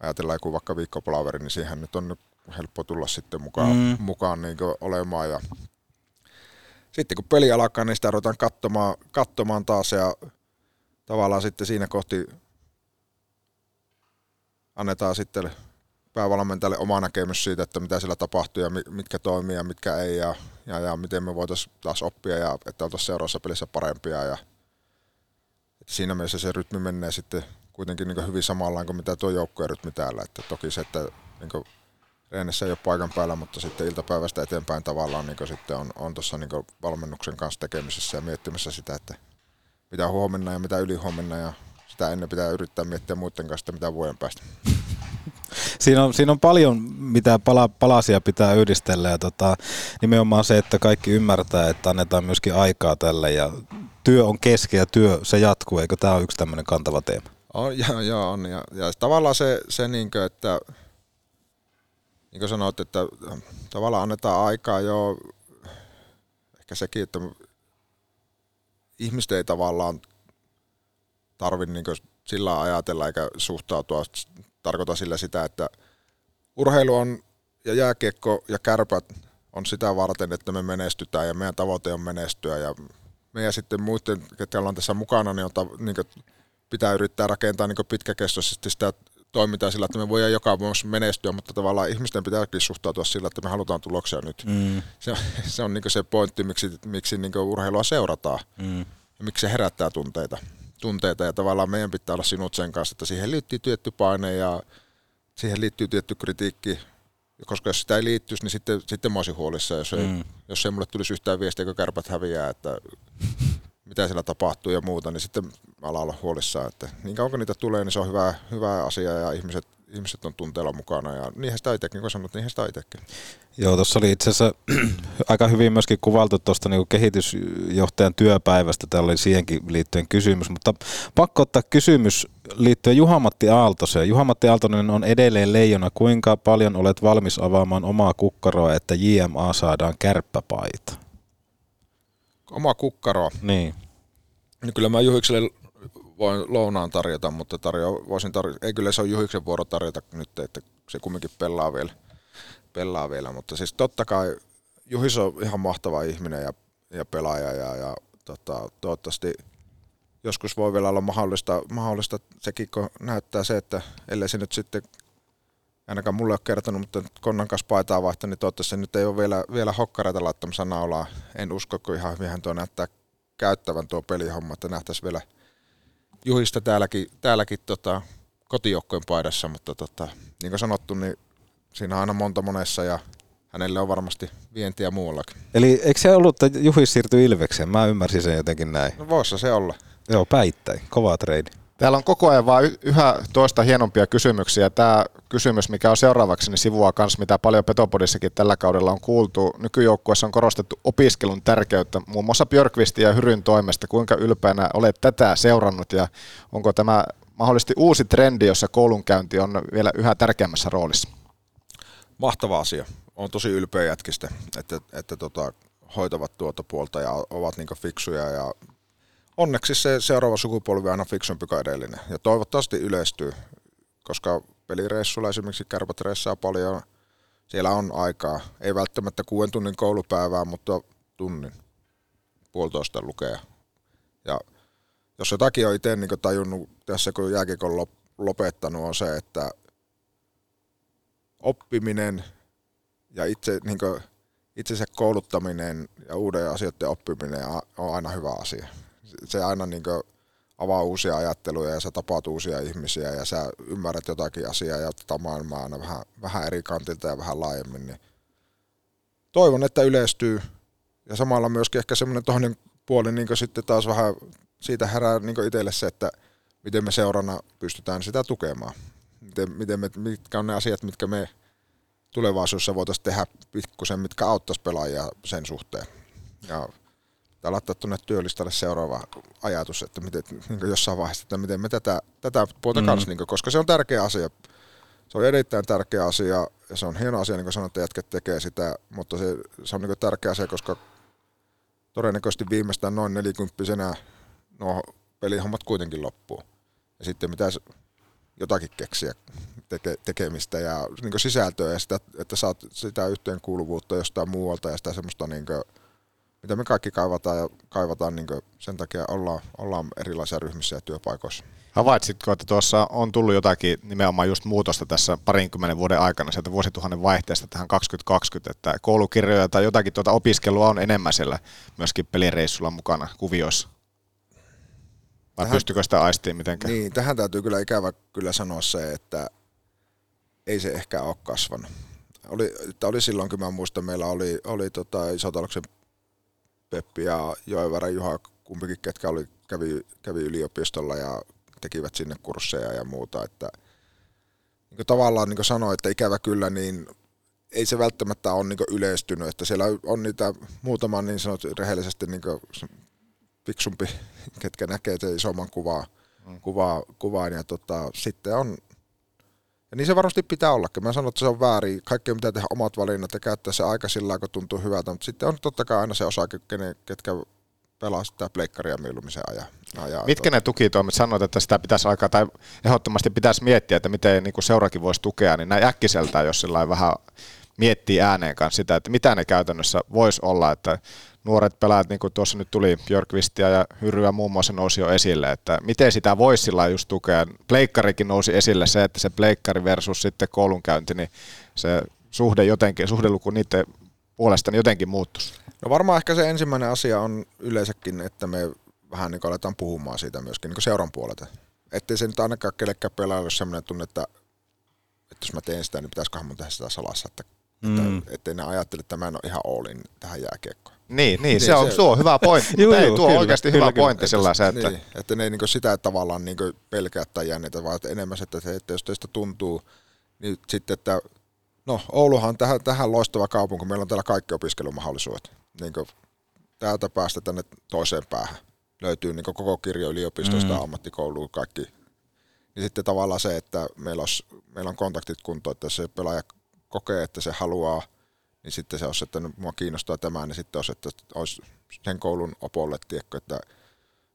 ajatellaan joku vaikka viikkopalaveri, niin siihen nyt on helppo tulla sitten mukaan, mm. mukaan niin olemaan ja sitten kun peli alkaa, niin sitä ruvetaan katsomaan, katsomaan taas ja tavallaan sitten siinä kohti annetaan sitten päävalmentajalle oma näkemys siitä, että mitä siellä tapahtuu ja mitkä toimii ja mitkä ei ja, ja, ja miten me voitaisiin taas oppia ja että oltaisiin seuraavassa pelissä parempia. Ja, että siinä mielessä se rytmi menee sitten kuitenkin niin hyvin samallaan kuin mitä tuo joukkueen rytmi täällä. Että toki se, että niin reenissä ei ole paikan päällä, mutta sitten iltapäivästä eteenpäin tavallaan niin sitten on, on tuossa niin valmennuksen kanssa tekemisessä ja miettimässä sitä, että mitä huomenna ja mitä ylihuomenna ja sitä ennen pitää yrittää miettiä muiden kanssa, mitä vuoden päästä. <laughs> Siinä on, siinä on paljon, mitä pala, palasia pitää yhdistellä ja tota, nimenomaan se, että kaikki ymmärtää, että annetaan myöskin aikaa tälle ja työ on kesken ja työ se jatkuu, eikö tämä ole yksi tämmöinen kantava teema? On, joo, joo on. Ja, ja tavallaan se, se niin kuin, että niin kuin sanoit, että tavallaan annetaan aikaa jo, ehkä sekin, että ihmiset ei tavallaan tarvitse niin sillä ajatella eikä suhtautua, tarkoita sillä sitä, että urheilu on ja jääkiekko ja kärpät on sitä varten, että me menestytään ja meidän tavoite on menestyä ja meidän sitten muiden, ketkä ollaan tässä mukana, niin, on, niin pitää yrittää rakentaa niin pitkäkestoisesti sitä toimintaa sillä, että me voidaan joka vuosi menestyä, mutta tavallaan ihmisten pitääkin suhtautua sillä, että me halutaan tuloksia nyt. Mm. Se, se on niin se pointti, miksi, miksi niin urheilua seurataan mm. ja miksi se herättää tunteita. tunteita. Ja tavallaan meidän pitää olla sinut sen kanssa, että siihen liittyy tietty paine ja siihen liittyy tietty kritiikki, koska jos sitä ei liittyisi, niin sitten, sitten mä olisin huolissa, jos ei, mm. jos ei mulle tulisi yhtään viestiä, kun kärpät häviää, että mitä siellä tapahtuu ja muuta, niin sitten ala olla huolissaan, että niin kauan kun niitä tulee, niin se on hyvä, hyvä asia ja ihmiset, ihmiset on tunteella mukana ja niinhän sitä itsekin, kuin sanot, niinhän sitä itsekin. Joo, tuossa oli itse asiassa <clears throat> aika hyvin myöskin kuvaltu tuosta niin kehitysjohtajan työpäivästä, täällä oli siihenkin liittyen kysymys, mutta pakko ottaa kysymys liittyen Juhamatti Aaltoseen. Juhamatti Aaltonen on edelleen leijona. Kuinka paljon olet valmis avaamaan omaa kukkaroa, että JMA saadaan kärppäpaita? Oma kukkaroa? Niin. Niin kyllä mä Juhikselle voin lounaan tarjota, mutta tarjo, voisin tarjota, ei kyllä se ole Juhiksen vuoro tarjota nyt, että se kumminkin pelaa vielä, pelaa vielä. mutta siis totta kai Juhis on ihan mahtava ihminen ja, ja pelaaja ja, ja tota, toivottavasti joskus voi vielä olla mahdollista, mahdollista sekin, kun näyttää se, että ellei se nyt sitten ainakaan mulle ole kertonut, mutta Konnan kanssa paitaa vaihtaa, niin toivottavasti nyt ei ole vielä, vielä hokkareita laittamassa naulaa. En usko, kun ihan hyvinhän tuo näyttää käyttävän tuo pelihomma, että nähtäisiin vielä Juhista täälläkin, täälläkin tota, kotijoukkojen paidassa, mutta tota, niin kuin sanottu, niin siinä on aina monta monessa ja hänelle on varmasti vientiä muuallakin. Eli eikö se ollut, että Juhis siirtyi Ilvekseen? Mä ymmärsin sen jotenkin näin. No voisi se olla. Joo, päittäin. Kova trade. Täällä on koko ajan vaan yhä toista hienompia kysymyksiä. Tämä kysymys, mikä on seuraavaksi, niin sivua myös, mitä paljon Petopodissakin tällä kaudella on kuultu. Nykyjoukkueessa on korostettu opiskelun tärkeyttä, muun muassa Björkvistin ja Hyryn toimesta. Kuinka ylpeänä olet tätä seurannut ja onko tämä mahdollisesti uusi trendi, jossa koulunkäynti on vielä yhä tärkeämmässä roolissa? Mahtava asia. on tosi ylpeä jätkistä, että, että tota, hoitavat tuota puolta ja ovat niin fiksuja ja onneksi se seuraava sukupolvi aina fiksumpi kuin edellinen. Ja toivottavasti yleistyy, koska pelireissulla esimerkiksi kärpät reissaa paljon. Siellä on aikaa. Ei välttämättä kuuden tunnin koulupäivää, mutta tunnin puolitoista lukea. Ja jos jotakin on itse niin tajunnut tässä, kun jääkikon lopettanut, on se, että oppiminen ja itse, niin itsensä kouluttaminen ja uuden asioiden oppiminen on aina hyvä asia se aina niin kuin avaa uusia ajatteluja ja sä tapaat uusia ihmisiä ja sä ymmärrät jotakin asiaa ja tätä maailmaa aina vähän, vähän eri kantilta ja vähän laajemmin, niin toivon, että yleistyy. Ja samalla myöskin ehkä semmoinen toinen puoli niin sitten taas vähän siitä herää niin itselle se, että miten me seurana pystytään sitä tukemaan. Miten, miten me, mitkä on ne asiat, mitkä me tulevaisuudessa voitaisiin tehdä pikkusen, mitkä auttaisi pelaajia sen suhteen. Ja Pitää laittaa tuonne työlistalle seuraava ajatus, että miten, niin jossain vaiheessa, että miten me tätä, tätä puolta mm. kanssa, niin kuin, koska se on tärkeä asia. Se on erittäin tärkeä asia ja se on hieno asia, niin kuin sanoit, että jätket tekee sitä, mutta se, se on niin kuin tärkeä asia, koska todennäköisesti viimeistään noin nelikymppisenä nuo pelihommat kuitenkin loppuu. Ja sitten pitäisi jotakin keksiä teke, tekemistä ja niin sisältöä ja sitä, että saat sitä yhteenkuuluvuutta jostain muualta ja sitä semmoista niin kuin, mitä me kaikki kaivataan ja kaivataan, niin sen takia ollaan, ollaan erilaisia ryhmissä ja työpaikoissa. Havaitsitko, että tuossa on tullut jotakin nimenomaan just muutosta tässä parinkymmenen vuoden aikana sieltä vuosituhannen vaihteesta tähän 2020, että koulukirjoja tai jotakin tuota opiskelua on enemmän siellä myöskin pelireissulla mukana kuvioissa? Vai tähän, pystykö sitä aistiin mitenkään? Niin, tähän täytyy kyllä ikävä kyllä sanoa se, että ei se ehkä ole kasvanut. Oli, että oli silloin, kun mä muistan, meillä oli, oli tota Isotaloksen Peppi ja Joevara Juha, kumpikin, ketkä oli, kävi, kävi yliopistolla ja tekivät sinne kursseja ja muuta. Että, niin tavallaan niin kuin sanoin, että ikävä kyllä, niin ei se välttämättä ole niin yleistynyt, että siellä on niitä muutama niin sanot rehellisesti niin fiksumpi, ketkä näkee sen isomman kuvaa, mm. kuvaa, kuvaan ja tota, sitten on ja niin se varmasti pitää olla. Mä sanon, että se on väärin. Kaikki pitää tehdä omat valinnat ja käyttää se aika sillä kun tuntuu hyvältä. Mutta sitten on totta kai aina se osa, ketkä pelaa sitä pleikkaria mieluummin se ajan. ajan Mitkä ne tukitoimet sanoit, että sitä pitäisi alkaa, tai ehdottomasti pitäisi miettiä, että miten niin seurakin voisi tukea, niin näin äkkiseltään, jos sillä vähän miettii ääneen kanssa sitä, että mitä ne käytännössä voisi olla, että nuoret pelaajat, niin kuin tuossa nyt tuli Björkvistia ja Hyryä muun muassa nousi jo esille, että miten sitä voisi sillä just tukea. Pleikkarikin nousi esille se, että se pleikkari versus sitten koulunkäynti, niin se suhde jotenkin, suhdeluku niiden puolesta niin jotenkin muuttuisi. No varmaan ehkä se ensimmäinen asia on yleensäkin, että me vähän niin aletaan puhumaan siitä myöskin niin seuran puolelta. Että se nyt ainakaan kellekään pelaajalle sellainen tunne, että, että jos mä teen sitä, niin pitäisiköhän mun tehdä sitä salassa. Että, mm. että, ettei ne ajattele, että mä en ole ihan olin tähän jääkiekkoon. Niin, niin, se, on, se on hyvä pointti. <laughs> juu, ei, tuo on oikeasti kyllä, hyvä kyllä, pointti sillä se, että... Niin, että ne ei niin sitä tavallaan niin pelkää tai jännitä, vaan että enemmän se, että, se, että jos teistä tuntuu, niin sitten, että no Ouluhan on tähän, tähän loistava kaupunki, meillä on täällä kaikki opiskelumahdollisuudet. Niin täältä päästä tänne toiseen päähän. Löytyy niin koko kirjo yliopistosta, mm. ammattikouluun, kaikki. Niin sitten tavallaan se, että meillä, olisi, meillä on kontaktit kuntoon, että se pelaaja kokee, että se haluaa – niin sitten se olisi, että mua kiinnostaa tämä, niin sitten olisi, että olisi sen koulun opolle, tiekko, että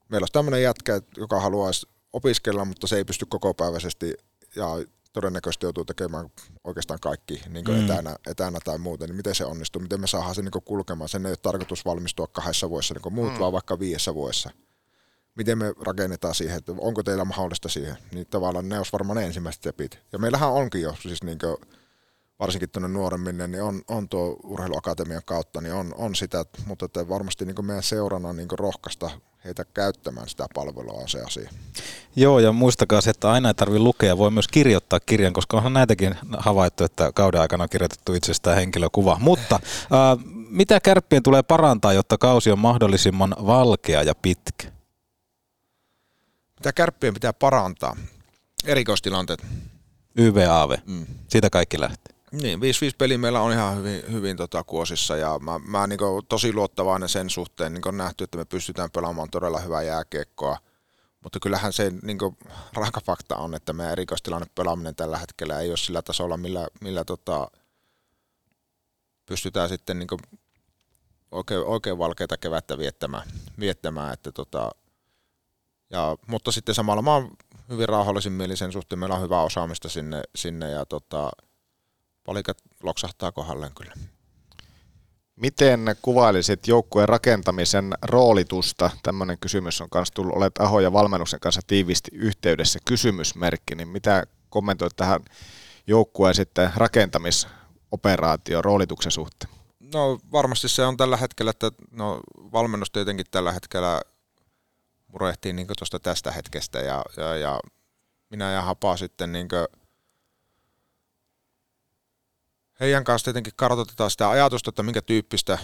meillä olisi tämmöinen jätkä, joka haluaisi opiskella, mutta se ei pysty kokopäiväisesti ja todennäköisesti joutuu tekemään oikeastaan kaikki niin kuin mm. etänä, etänä tai muuten, niin miten se onnistuu, miten me saadaan se niin kuin kulkemaan. Sen ei ole tarkoitus valmistua kahdessa vuodessa niin kuin muut, mm. vaan vaikka viidessä vuodessa. Miten me rakennetaan siihen, että onko teillä mahdollista siihen, niin tavallaan ne olisi varmaan ne ensimmäiset stepit. Ja meillähän onkin jo siis niin kuin varsinkin tuonne nuoremmille, niin on, on tuo urheiluakatemian kautta, niin on, on sitä, mutta että varmasti niin meidän seurana niin rohkaista heitä käyttämään sitä palvelua on se asia. Joo, ja muistakaa se, että aina ei tarvitse lukea, voi myös kirjoittaa kirjan, koska onhan näitäkin havaittu, että kauden aikana on kirjoitettu itsestään henkilökuva. Mutta äh, mitä kärppien tulee parantaa, jotta kausi on mahdollisimman valkea ja pitkä? Mitä kärppien pitää parantaa? Erikoistilanteet. YVAV. Mm. Siitä kaikki lähtee. Niin, 5-5 peli meillä on ihan hyvin, hyvin tota kuosissa ja mä, mä niin tosi luottavainen sen suhteen, niin nähty, että me pystytään pelaamaan todella hyvää jääkiekkoa. Mutta kyllähän se niin raaka fakta on, että meidän erikoistilanne pelaaminen tällä hetkellä ei ole sillä tasolla, millä, millä tota, pystytään sitten niin oikein, oikein valkeita kevättä viettämään. viettämään että tota, ja, mutta sitten samalla mä oon hyvin rauhallisin mieli sen suhteen, meillä on hyvää osaamista sinne, sinne ja tota, palikat loksahtaa kohdalleen kyllä. Miten kuvailisit joukkueen rakentamisen roolitusta? Tämmöinen kysymys on myös tullut. Olet Aho ja valmennuksen kanssa tiivisti yhteydessä kysymysmerkki, niin mitä kommentoit tähän joukkueen sitten rakentamisoperaatio roolituksen suhteen? No varmasti se on tällä hetkellä, että no, valmennus tietenkin tällä hetkellä murehtii niin tuosta tästä hetkestä ja, ja, ja minä ja Hapa sitten niin heidän kanssa tietenkin kartoitetaan sitä ajatusta, että minkä tyyppistä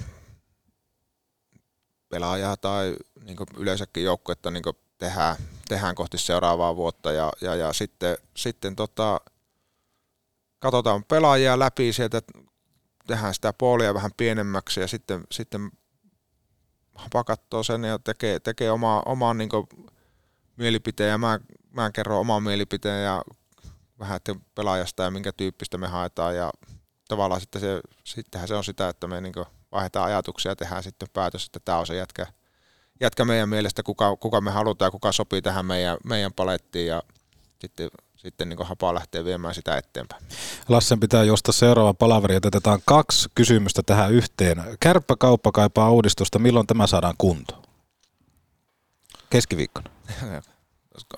pelaajaa tai niin yleensäkin joukkuetta niin tehdään, tehdään kohti seuraavaa vuotta. Ja, ja, ja sitten, sitten tota, katsotaan pelaajia läpi sieltä, tehdään sitä poolia vähän pienemmäksi ja sitten, sitten Hapa katsoo sen ja tekee, tekee oma, oman niin mielipiteen. Ja mä, mä kerron oman mielipiteen ja vähän että pelaajasta ja minkä tyyppistä me haetaan. Ja tavallaan sitten se, sittenhän se on sitä, että me niin vaihdetaan ajatuksia ja tehdään sitten päätös, että tämä on se jätkä, jätkä meidän mielestä, kuka, kuka me halutaan ja kuka sopii tähän meidän, meidän palettiin ja sitten sitten niin hapaa lähtee viemään sitä eteenpäin. Lassen pitää josta seuraava palaveri, että otetaan kaksi kysymystä tähän yhteen. Kärppäkauppa kaipaa uudistusta, milloin tämä saadaan kuntoon? Keskiviikkona. <laughs>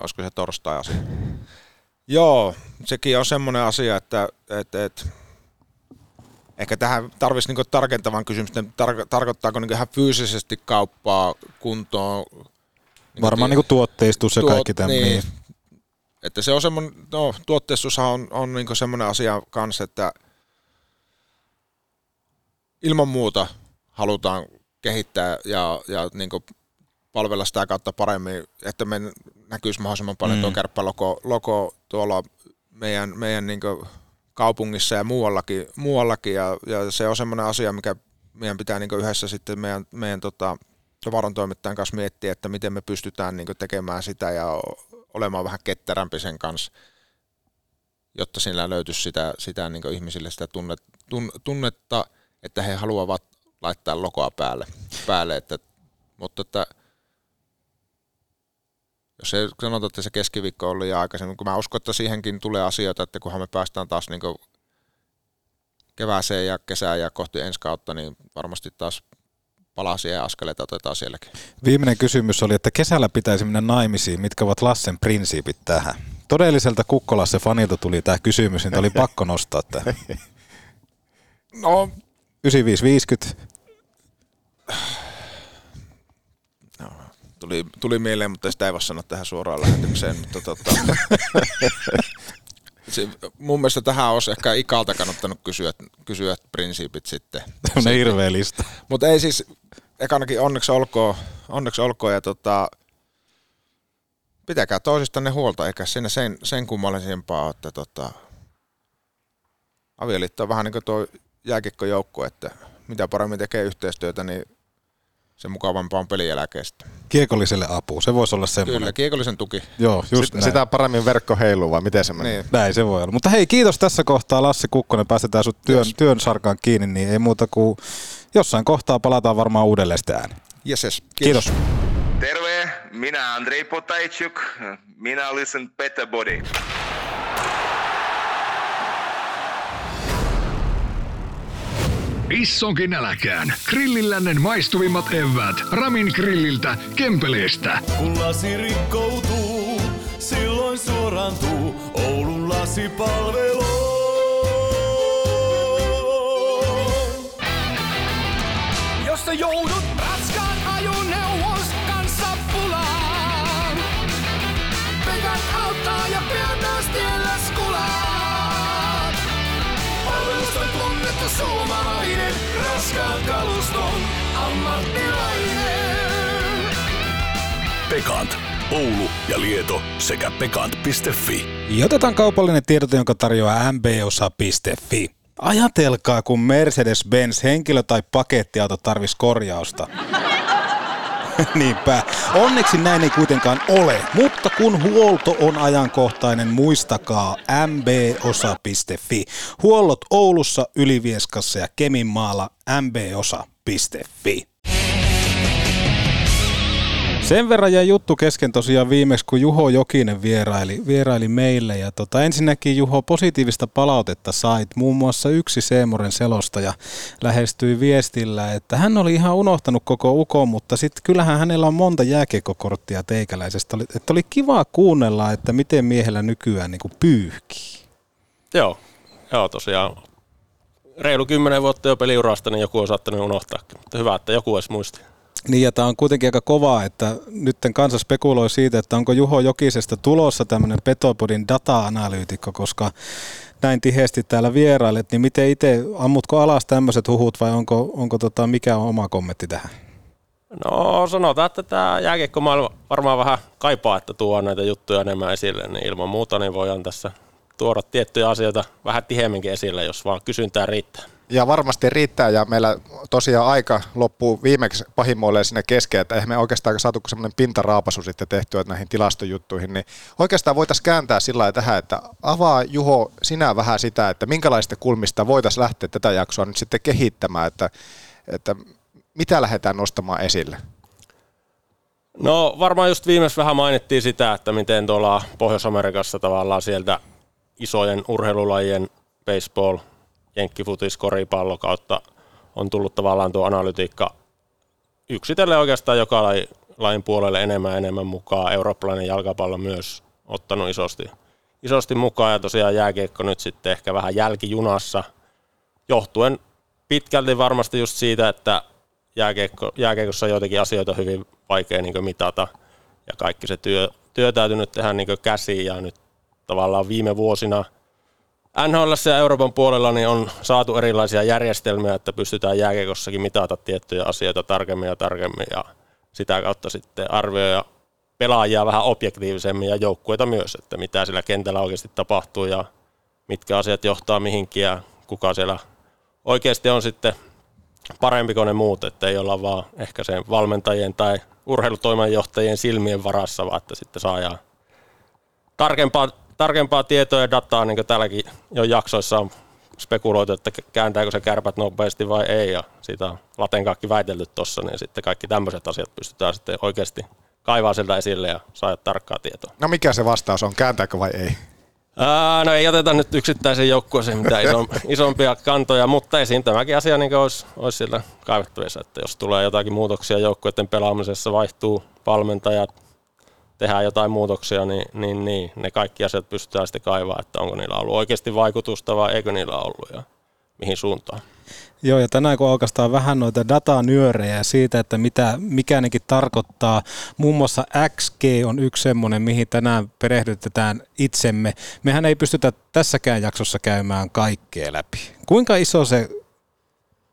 Olisiko se torstai asia? Joo, sekin on semmoinen asia, että, että, että ehkä tähän tarvitsisi niin tarkentavan kysymystä, tar- tarkoittaako niin ihan fyysisesti kauppaa kuntoon? Niin Varmaan niin tuotteistus ja tuot, kaikki tämmöinen. Niin. Että se on semmoinen, no tuotteistushan on, on niin semmoinen asia kanssa, että ilman muuta halutaan kehittää ja, ja niin palvella sitä kautta paremmin, että me näkyisi mahdollisimman paljon mm. tuo kärppäloko logo tuolla meidän, meidän niin kaupungissa ja muuallakin, muuallakin ja, ja, se on semmoinen asia, mikä meidän pitää niin yhdessä sitten meidän, meidän tota, tavarantoimittajan kanssa miettiä, että miten me pystytään niin tekemään sitä ja olemaan vähän ketterämpi sen kanssa, jotta sillä löytyisi sitä, sitä niin ihmisille sitä tunnet, tun, tunnetta, että he haluavat laittaa logoa päälle. päälle että, mutta että, jos se sanotaan, että se keskiviikko oli liian aikaisemmin, kun mä uskon, että siihenkin tulee asioita, että kunhan me päästään taas niin kevääseen ja kesään ja kohti ensi kautta, niin varmasti taas palasia ja askeleita otetaan sielläkin. Viimeinen kysymys oli, että kesällä pitäisi mennä naimisiin. Mitkä ovat Lassen prinsiipit tähän? Todelliselta Kukkolasse fanilta tuli tämä kysymys, niin oli pakko nostaa tämä. No, 9550. Tuli, tuli mieleen, mutta sitä ei voi sanoa tähän suoraan lähetykseen. mutta tota, <laughs> se, mun mielestä tähän olisi ehkä ikalta kannattanut kysyä, kysyä prinsiipit sitten. Ne hirveä lista. Mutta ei siis, ekanakin onneksi olkoon, onneksi olkoon ja tota, pitäkää toisistanne huolta, eikä sinne sen, sen kummallisempaa, että tota, avioliitto on vähän niin kuin tuo jääkikkojoukko, että mitä paremmin tekee yhteistyötä, niin se mukavampaa on pelijälkeistä. Kiekolliselle apu, se voisi olla semmoinen. Kyllä, kiekollisen tuki. Joo, just Sit, Sitä paremmin verkko heiluu, vai miten se menee? Niin. Näin se voi olla. Mutta hei, kiitos tässä kohtaa Lassi Kukkonen, päästetään sut työn, työn sarkaan kiinni, niin ei muuta kuin jossain kohtaa palataan varmaan uudelleen sitä ääni. Yes, yes. Kiitos. Kiitos. Terve, minä Andrei Potajczuk, minä listen Better Body. Issonkin nälkään. Grillillännen maistuvimmat evät. Ramin grilliltä, Kempeleestä. Kun lasi rikkoutuu, silloin suorantuu Oulun lasipalvelu. Jos sä joudut suomalainen, raskaan kaluston ammattilainen. Pekant. Oulu ja Lieto sekä pekant.fi. Ja otetaan kaupallinen tiedote, jonka tarjoaa mbosa.fi. Ajatelkaa, kun Mercedes-Benz henkilö- tai pakettiauto tarvisi korjausta. <laughs> Niinpä. Onneksi näin ei kuitenkaan ole, mutta kun huolto on ajankohtainen, muistakaa mbosa.fi. Huollot Oulussa, Ylivieskassa ja Keminmaalla mbosa.fi. Sen verran jäi juttu kesken tosiaan viimeksi, kun Juho Jokinen vieraili, vieraili meille. Ja tota, ensinnäkin Juho, positiivista palautetta sait. Muun muassa yksi Seemoren selostaja lähestyi viestillä, että hän oli ihan unohtanut koko ukon, mutta sitten kyllähän hänellä on monta jääkekokorttia teikäläisestä. Että oli kiva kuunnella, että miten miehellä nykyään niin kuin pyyhkii. Joo, joo tosiaan reilu kymmenen vuotta jo peliurasta, niin joku on saattanut unohtaa. Mutta hyvä, että joku edes muisti. Niin ja tämä on kuitenkin aika kovaa, että nyt kansa spekuloi siitä, että onko Juho Jokisesta tulossa tämmöinen Petopodin data-analyytikko, koska näin tiheesti täällä vierailet, niin miten itse, ammutko alas tämmöiset huhut vai onko, onko tota, mikä on oma kommentti tähän? No sanotaan, että tämä jääkiekkomaailma varmaan vähän kaipaa, että tuo näitä juttuja enemmän esille, niin ilman muuta niin voidaan tässä tuoda tiettyjä asioita vähän tihemminkin esille, jos vaan kysyntää riittää. Ja varmasti riittää ja meillä tosiaan aika loppuu viimeksi pahimmoilleen sinne kesken, että eihän me oikeastaan saatu semmoinen pintaraapasu sitten tehtyä näihin tilastojuttuihin, niin oikeastaan voitaisiin kääntää sillä lailla tähän, että avaa Juho sinä vähän sitä, että minkälaista kulmista voitaisiin lähteä tätä jaksoa nyt sitten kehittämään, että, että mitä lähdetään nostamaan esille? No varmaan just viimeis vähän mainittiin sitä, että miten tuolla Pohjois-Amerikassa tavallaan sieltä isojen urheilulajien baseball, jenkkifutis, koripallo kautta on tullut tavallaan tuo analytiikka yksitellen oikeastaan joka lain puolelle enemmän ja enemmän mukaan. Eurooppalainen jalkapallo myös ottanut isosti, isosti mukaan. Ja tosiaan jääkiekko nyt sitten ehkä vähän jälkijunassa johtuen pitkälti varmasti just siitä, että jääkiekko, jääkiekossa on joitakin asioita hyvin vaikea niin mitata. Ja kaikki se työ, työ täytyy nyt tehdä niin käsiin ja nyt tavallaan viime vuosina NHL ja Euroopan puolella niin on saatu erilaisia järjestelmiä, että pystytään jääkiekossakin mitata tiettyjä asioita tarkemmin ja tarkemmin ja sitä kautta sitten arvioida pelaajia vähän objektiivisemmin ja joukkueita myös, että mitä siellä kentällä oikeasti tapahtuu ja mitkä asiat johtaa mihinkin ja kuka siellä oikeasti on sitten parempi kuin ne muut, että ei olla vaan ehkä sen valmentajien tai urheilutoimenjohtajien silmien varassa, vaan että sitten saadaan tarkempaa, tarkempaa tietoa ja dataa, niin kuin täälläkin jo jaksoissa on spekuloitu, että kääntääkö se kärpät nopeasti vai ei, ja siitä on laten kaikki väitellyt tuossa, niin sitten kaikki tämmöiset asiat pystytään sitten oikeasti kaivaa sieltä esille ja saada tarkkaa tietoa. No mikä se vastaus on, kääntääkö vai ei? Ää, no ei oteta nyt yksittäisen joukkueeseen mitään iso, <laughs> isompia kantoja, mutta esiin tämäkin asia niin olisi, olisi sieltä kaivettavissa, että jos tulee jotakin muutoksia joukkueiden pelaamisessa, vaihtuu valmentajat, tehdään jotain muutoksia, niin, niin, niin ne kaikki asiat pystytään sitten kaivaa, että onko niillä ollut oikeasti vaikutusta vai eikö niillä ollut ja mihin suuntaan. Joo, ja tänään kun aukastaa vähän noita datanyörejä siitä, että mitä, mikä nekin tarkoittaa, muun muassa XG on yksi semmoinen, mihin tänään perehdytetään itsemme. Mehän ei pystytä tässäkään jaksossa käymään kaikkea läpi. Kuinka iso se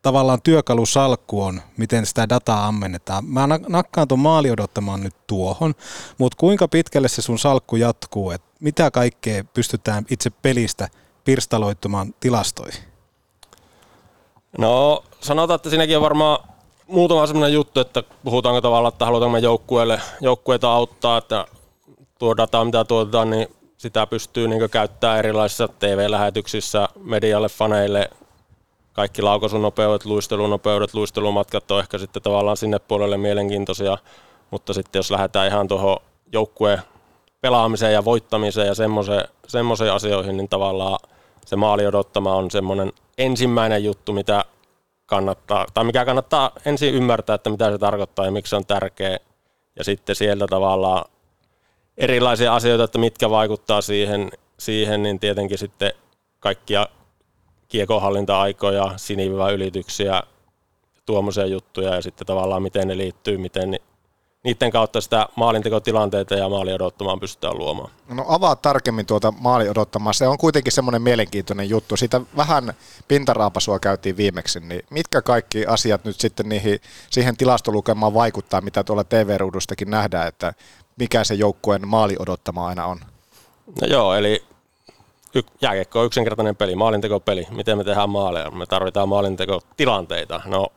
tavallaan työkalusalkku on, miten sitä dataa ammennetaan. Mä nakkaan tuon maali odottamaan nyt tuohon, mutta kuinka pitkälle se sun salkku jatkuu, että mitä kaikkea pystytään itse pelistä pirstaloittumaan tilastoihin? No sanotaan, että siinäkin on varmaan muutama sellainen juttu, että puhutaanko tavallaan, että halutaanko me joukkueelle, joukkueita auttaa, että tuo data, mitä tuotetaan, niin sitä pystyy niin käyttämään erilaisissa TV-lähetyksissä, medialle, faneille, kaikki laukasunopeudet, luistelunopeudet, luistelumatkat on ehkä sitten tavallaan sinne puolelle mielenkiintoisia, mutta sitten jos lähdetään ihan tuohon joukkueen pelaamiseen ja voittamiseen ja semmoiseen asioihin, niin tavallaan se maali odottama on semmoinen ensimmäinen juttu, mitä kannattaa, tai mikä kannattaa ensin ymmärtää, että mitä se tarkoittaa ja miksi se on tärkeä. Ja sitten sieltä tavallaan erilaisia asioita, että mitkä vaikuttaa siihen, siihen niin tietenkin sitten kaikkia kiekohallinta-aikoja, ylityksiä, tuommoisia juttuja ja sitten tavallaan miten ne liittyy, miten niiden kautta sitä maalintekotilanteita ja maali odottamaan pystytään luomaan. No avaa tarkemmin tuota maali odottamaan. Se on kuitenkin semmoinen mielenkiintoinen juttu. Siitä vähän pintaraapasua käytiin viimeksi, niin mitkä kaikki asiat nyt sitten niihin, siihen tilastolukemaan vaikuttaa, mitä tuolla TV-ruudustakin nähdään, että mikä se joukkueen maali odottama aina on? No joo, eli jääkiekko on yksinkertainen peli, maalintekopeli. Miten me tehdään maaleja? Me tarvitaan maalintekotilanteita. No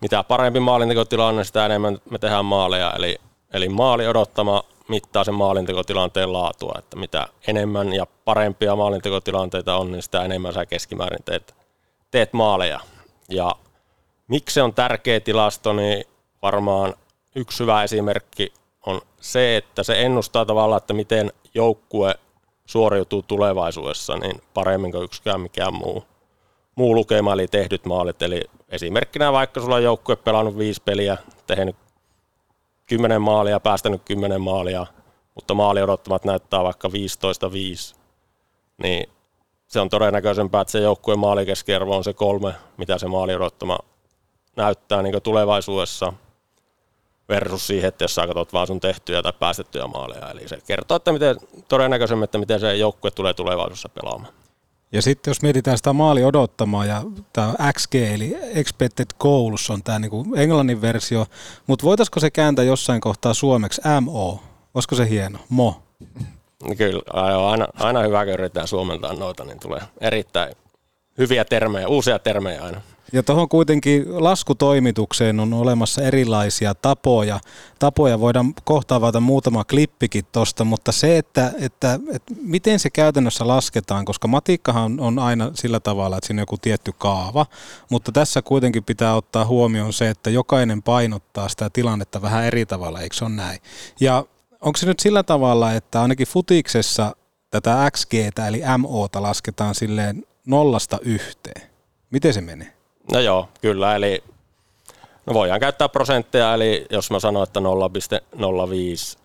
mitä parempi maalintekotilanne, sitä enemmän me tehdään maaleja. Eli, eli maali odottama mittaa sen maalintekotilanteen laatua, että mitä enemmän ja parempia maalintekotilanteita on, niin sitä enemmän sä keskimäärin teet, teet maaleja. Ja miksi se on tärkeä tilasto, niin varmaan yksi hyvä esimerkki on se, että se ennustaa tavallaan, että miten joukkue suoriutuu tulevaisuudessa niin paremmin kuin yksikään mikään muu, muu lukema, eli tehdyt maalit. Eli esimerkkinä vaikka sulla on joukkue pelannut viisi peliä, tehnyt kymmenen maalia, päästänyt kymmenen maalia, mutta maali odottamat näyttää vaikka 15-5, niin se on todennäköisempää, että se joukkueen maalikeskiarvo on se kolme, mitä se maali odottama näyttää niin tulevaisuudessa. Versus siihen, että jos sä katsot vaan sun tehtyjä tai päästettyjä maaleja. Eli se kertoo, että miten todennäköisemmin, että miten se joukkue tulee tulevaisuudessa pelaamaan. Ja sitten jos mietitään sitä maali odottamaa ja tämä XG eli Expected Goals on tämä niinku englannin versio, mutta voitaisiko se kääntää jossain kohtaa suomeksi MO? Olisiko se hieno? Mo. Kyllä, aina, aina hyvä, kun yritetään suomentaa noita, niin tulee erittäin hyviä termejä, uusia termejä aina. Ja tuohon kuitenkin laskutoimitukseen on olemassa erilaisia tapoja. Tapoja voidaan kohta avata muutama klippikin tuosta, mutta se, että, että, että miten se käytännössä lasketaan, koska matikkahan on aina sillä tavalla, että siinä on joku tietty kaava, mutta tässä kuitenkin pitää ottaa huomioon se, että jokainen painottaa sitä tilannetta vähän eri tavalla, eikö se ole näin? Ja onko se nyt sillä tavalla, että ainakin futiksessa tätä XG eli MOta lasketaan silleen nollasta yhteen? Miten se menee? No joo, kyllä. Eli no voidaan käyttää prosentteja, eli jos mä sanon, että 0,05,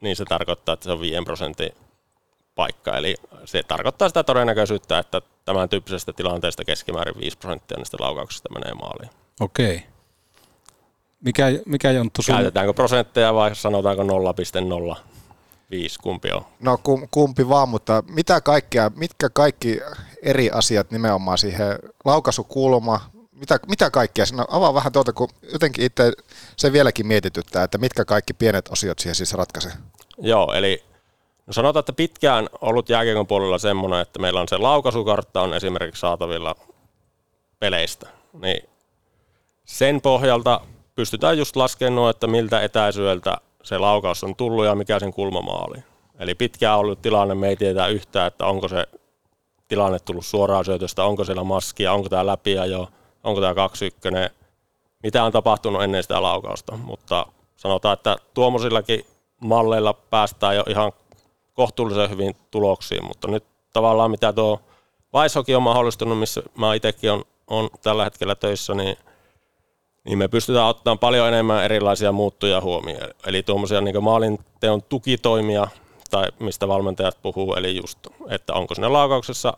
niin se tarkoittaa, että se on 5 prosentin paikka. Eli se tarkoittaa sitä todennäköisyyttä, että tämän tyyppisestä tilanteesta keskimäärin 5 prosenttia niistä laukauksista menee maaliin. Okei. Mikä, mikä Jonttu sun... Käytetäänkö prosentteja vai sanotaanko 0,05, kumpi on? No kumpi vaan, mutta mitä kaikkea, mitkä kaikki eri asiat nimenomaan siihen laukaisukulma, mitä, mitä kaikkea, siinä avaa vähän tuota, kun jotenkin itse se vieläkin mietityttää, että mitkä kaikki pienet osiot siihen siis ratkaisee. Joo, eli no sanotaan, että pitkään ollut jääkiekon puolella semmoinen, että meillä on se laukaisukartta on esimerkiksi saatavilla peleistä, niin sen pohjalta pystytään just laskemaan, että miltä etäisyydeltä se laukaus on tullut ja mikä sen kulmamaali. Eli pitkään ollut tilanne, me ei tiedä yhtään, että onko se tilanne tullut suoraan syötöstä, onko siellä maskia, onko tämä läpi jo, onko tämä 2 mitä on tapahtunut ennen sitä laukausta. Mutta sanotaan, että tuommoisillakin malleilla päästään jo ihan kohtuullisen hyvin tuloksiin, mutta nyt tavallaan mitä tuo Vaishoki on mahdollistunut, missä mä itsekin on, on tällä hetkellä töissä, niin, niin me pystytään ottamaan paljon enemmän erilaisia muuttuja huomioon. Eli tuommoisia niin maalinteon tukitoimia, tai mistä valmentajat puhuu, eli just, että onko sinne laukauksessa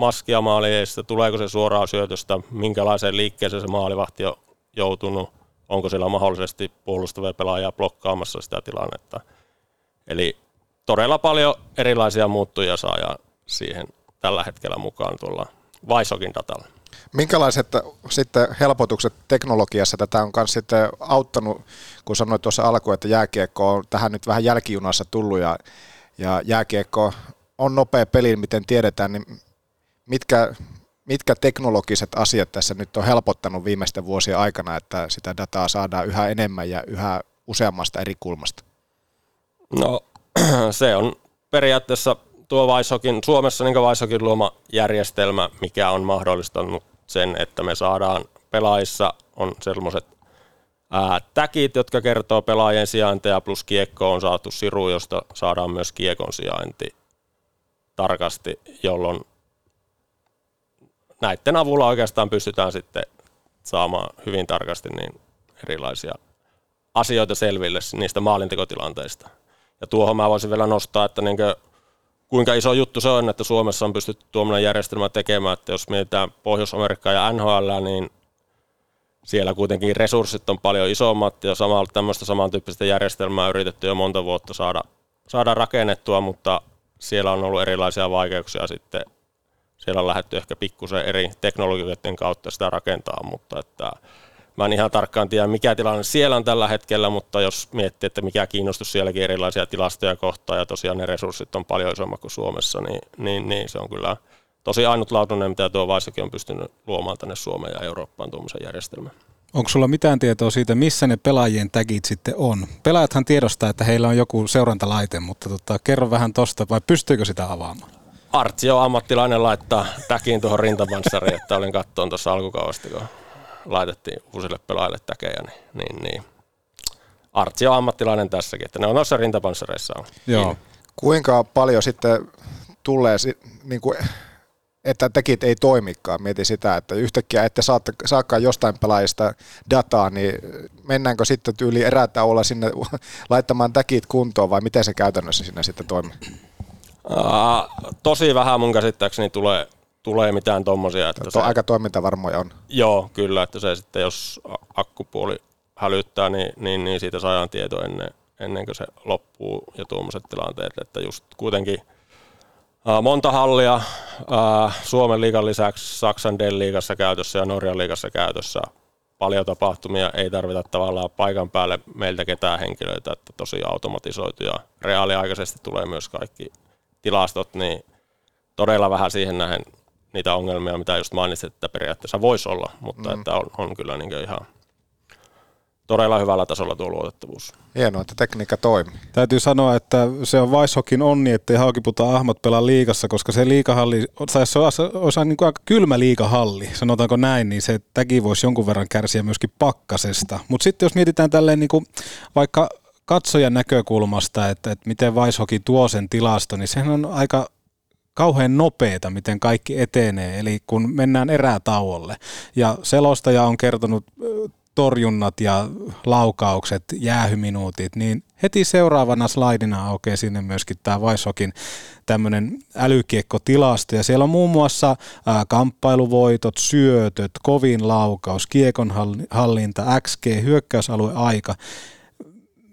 maskia maaliin, tuleeko se suoraan syötöstä, minkälaiseen liikkeeseen se maalivahti on joutunut, onko siellä mahdollisesti puolustavia pelaajia blokkaamassa sitä tilannetta. Eli todella paljon erilaisia muuttuja saa siihen tällä hetkellä mukaan tuolla Vaisokin datalla. Minkälaiset sitten helpotukset teknologiassa tätä on myös sitten auttanut, kun sanoit tuossa alkuun, että jääkiekko on tähän nyt vähän jälkijunassa tullut ja, ja jääkiekko on nopea peli, miten tiedetään, niin mitkä, mitkä teknologiset asiat tässä nyt on helpottanut viimeisten vuosien aikana, että sitä dataa saadaan yhä enemmän ja yhä useammasta eri kulmasta? No <clears throat> se on periaatteessa tuo Vaisokin, Suomessa niin Vaisokin luoma järjestelmä, mikä on mahdollistanut sen, että me saadaan pelaajissa on sellaiset täkit, jotka kertoo pelaajien sijainteja, plus kiekko on saatu siru, josta saadaan myös kiekon sijainti tarkasti, jolloin näiden avulla oikeastaan pystytään sitten saamaan hyvin tarkasti niin erilaisia asioita selville niistä maalintekotilanteista. Ja tuohon mä voisin vielä nostaa, että niin kuinka iso juttu se on, että Suomessa on pystytty tuommoinen järjestelmä tekemään, että jos mietitään Pohjois-Amerikkaa ja NHL, niin siellä kuitenkin resurssit on paljon isommat ja samalla tämmöistä samantyyppistä järjestelmää on yritetty jo monta vuotta saada, saada rakennettua, mutta siellä on ollut erilaisia vaikeuksia sitten. Siellä on lähdetty ehkä pikkusen eri teknologioiden kautta sitä rakentaa, mutta että Mä en ihan tarkkaan tiedä, mikä tilanne siellä on tällä hetkellä, mutta jos miettii, että mikä kiinnostus sielläkin erilaisia tilastoja kohtaa ja tosiaan ne resurssit on paljon isommat kuin Suomessa, niin, niin, niin se on kyllä tosi ainutlaatuinen, mitä tuo Vaisakin on pystynyt luomaan tänne Suomeen ja Eurooppaan tuommoisen järjestelmän. Onko sulla mitään tietoa siitä, missä ne pelaajien tagit sitten on? Pelaajathan tiedostaa, että heillä on joku seurantalaite, mutta tota, kerro vähän tosta, vai pystyykö sitä avaamaan? Artsi on ammattilainen laittaa täkin tuohon rintapanssariin, että olin kattoon tuossa alkukaudesta, kun laitettiin uusille pelaajille täkejä, niin, niin, niin. Artsi on ammattilainen tässäkin, että ne on noissa rintapanssareissa on. Joo. Kuinka paljon sitten tulee, niin kuin, että tekit ei toimikaan, mieti sitä, että yhtäkkiä ette saatte, saakaan jostain pelaajista dataa, niin mennäänkö sitten tyyli olla sinne <laughs> laittamaan täkit kuntoon vai miten se käytännössä sinne sitten toimii? Uh, tosi vähän mun käsittääkseni tulee tulee mitään tommosia. Että se, aika toimintavarmoja on. Joo, kyllä, että se sitten jos akkupuoli hälyttää, niin, niin, niin siitä saadaan tieto ennen, ennen kuin se loppuu ja tuommoiset tilanteet, että just kuitenkin monta hallia Suomen liigan lisäksi Saksan D-liigassa käytössä ja Norjan liigassa käytössä, paljon tapahtumia, ei tarvita tavallaan paikan päälle meiltä ketään henkilöitä, että tosi automatisoitu ja reaaliaikaisesti tulee myös kaikki tilastot, niin todella vähän siihen nähen niitä ongelmia, mitä just mainitsit, että periaatteessa voisi olla, mutta Mm. että on, on kyllä niin ihan todella hyvällä tasolla tuo luotettavuus. Hienoa, että tekniikka toimii. Täytyy sanoa, että se on Weishokin onni, ettei Haukiputa Ahmat pelaa liikassa, koska se liikahalli, tai se olisi, olisi niin kuin aika kylmä liikahalli, sanotaanko näin, niin se täki voisi jonkun verran kärsiä myöskin pakkasesta. Mutta sitten jos mietitään tälleen niin kuin vaikka katsojan näkökulmasta, että, että miten Weishoki tuo sen tilasto, niin sehän on aika kauhean nopeeta, miten kaikki etenee, eli kun mennään erätauolle. Ja selostaja on kertonut torjunnat ja laukaukset, jäähyminuutit, niin heti seuraavana slaidina aukeaa sinne myöskin tämä Weishokin tämmöinen älykiekkotilasto. Ja siellä on muun muassa ää, kamppailuvoitot, syötöt, kovin laukaus, kiekon halli- hallinta, XG, hyökkäysalueaika.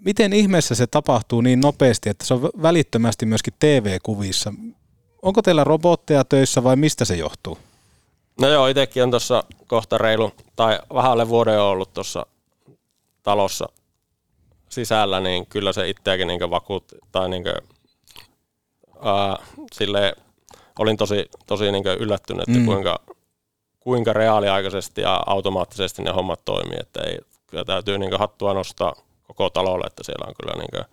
Miten ihmeessä se tapahtuu niin nopeasti, että se on välittömästi myöskin TV-kuvissa? Onko teillä robotteja töissä vai mistä se johtuu? No joo, itsekin on tuossa kohta reilu, tai vähän alle vuoden ollut tuossa talossa sisällä, niin kyllä se itseäkin niin vakuutti, tai niin kuin, ää, silleen, olin tosi, tosi niin yllättynyt, että Mm. kuinka, kuinka reaaliaikaisesti ja automaattisesti ne hommat toimii, että ei, kyllä täytyy niin hattua nostaa koko talolle, että siellä on kyllä niin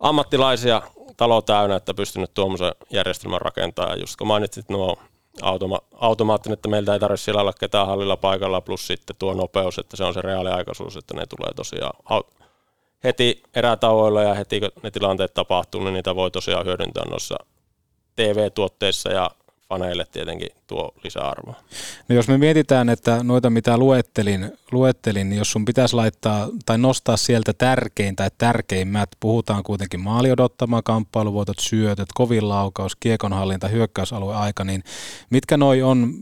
ammattilaisia talo täynnä, että pystynyt tuommoisen järjestelmän rakentamaan. Ja just kun mainitsit nuo automa- automaattinen, että meiltä ei tarvitse siellä olla ketään hallilla paikalla, plus sitten tuo nopeus, että se on se reaaliaikaisuus, että ne tulee tosiaan au- heti erätauoilla ja heti kun ne tilanteet tapahtuu, niin niitä voi tosiaan hyödyntää noissa TV-tuotteissa ja faneille tietenkin tuo lisäarvoa. No jos me mietitään, että noita mitä luettelin, luettelin, niin jos sun pitäisi laittaa tai nostaa sieltä tärkein tai tärkeimmät, puhutaan kuitenkin maali odottama, kamppailuvoitot, syötöt, kovin laukaus, kiekonhallinta, hyökkäysalueaika, niin mitkä noi on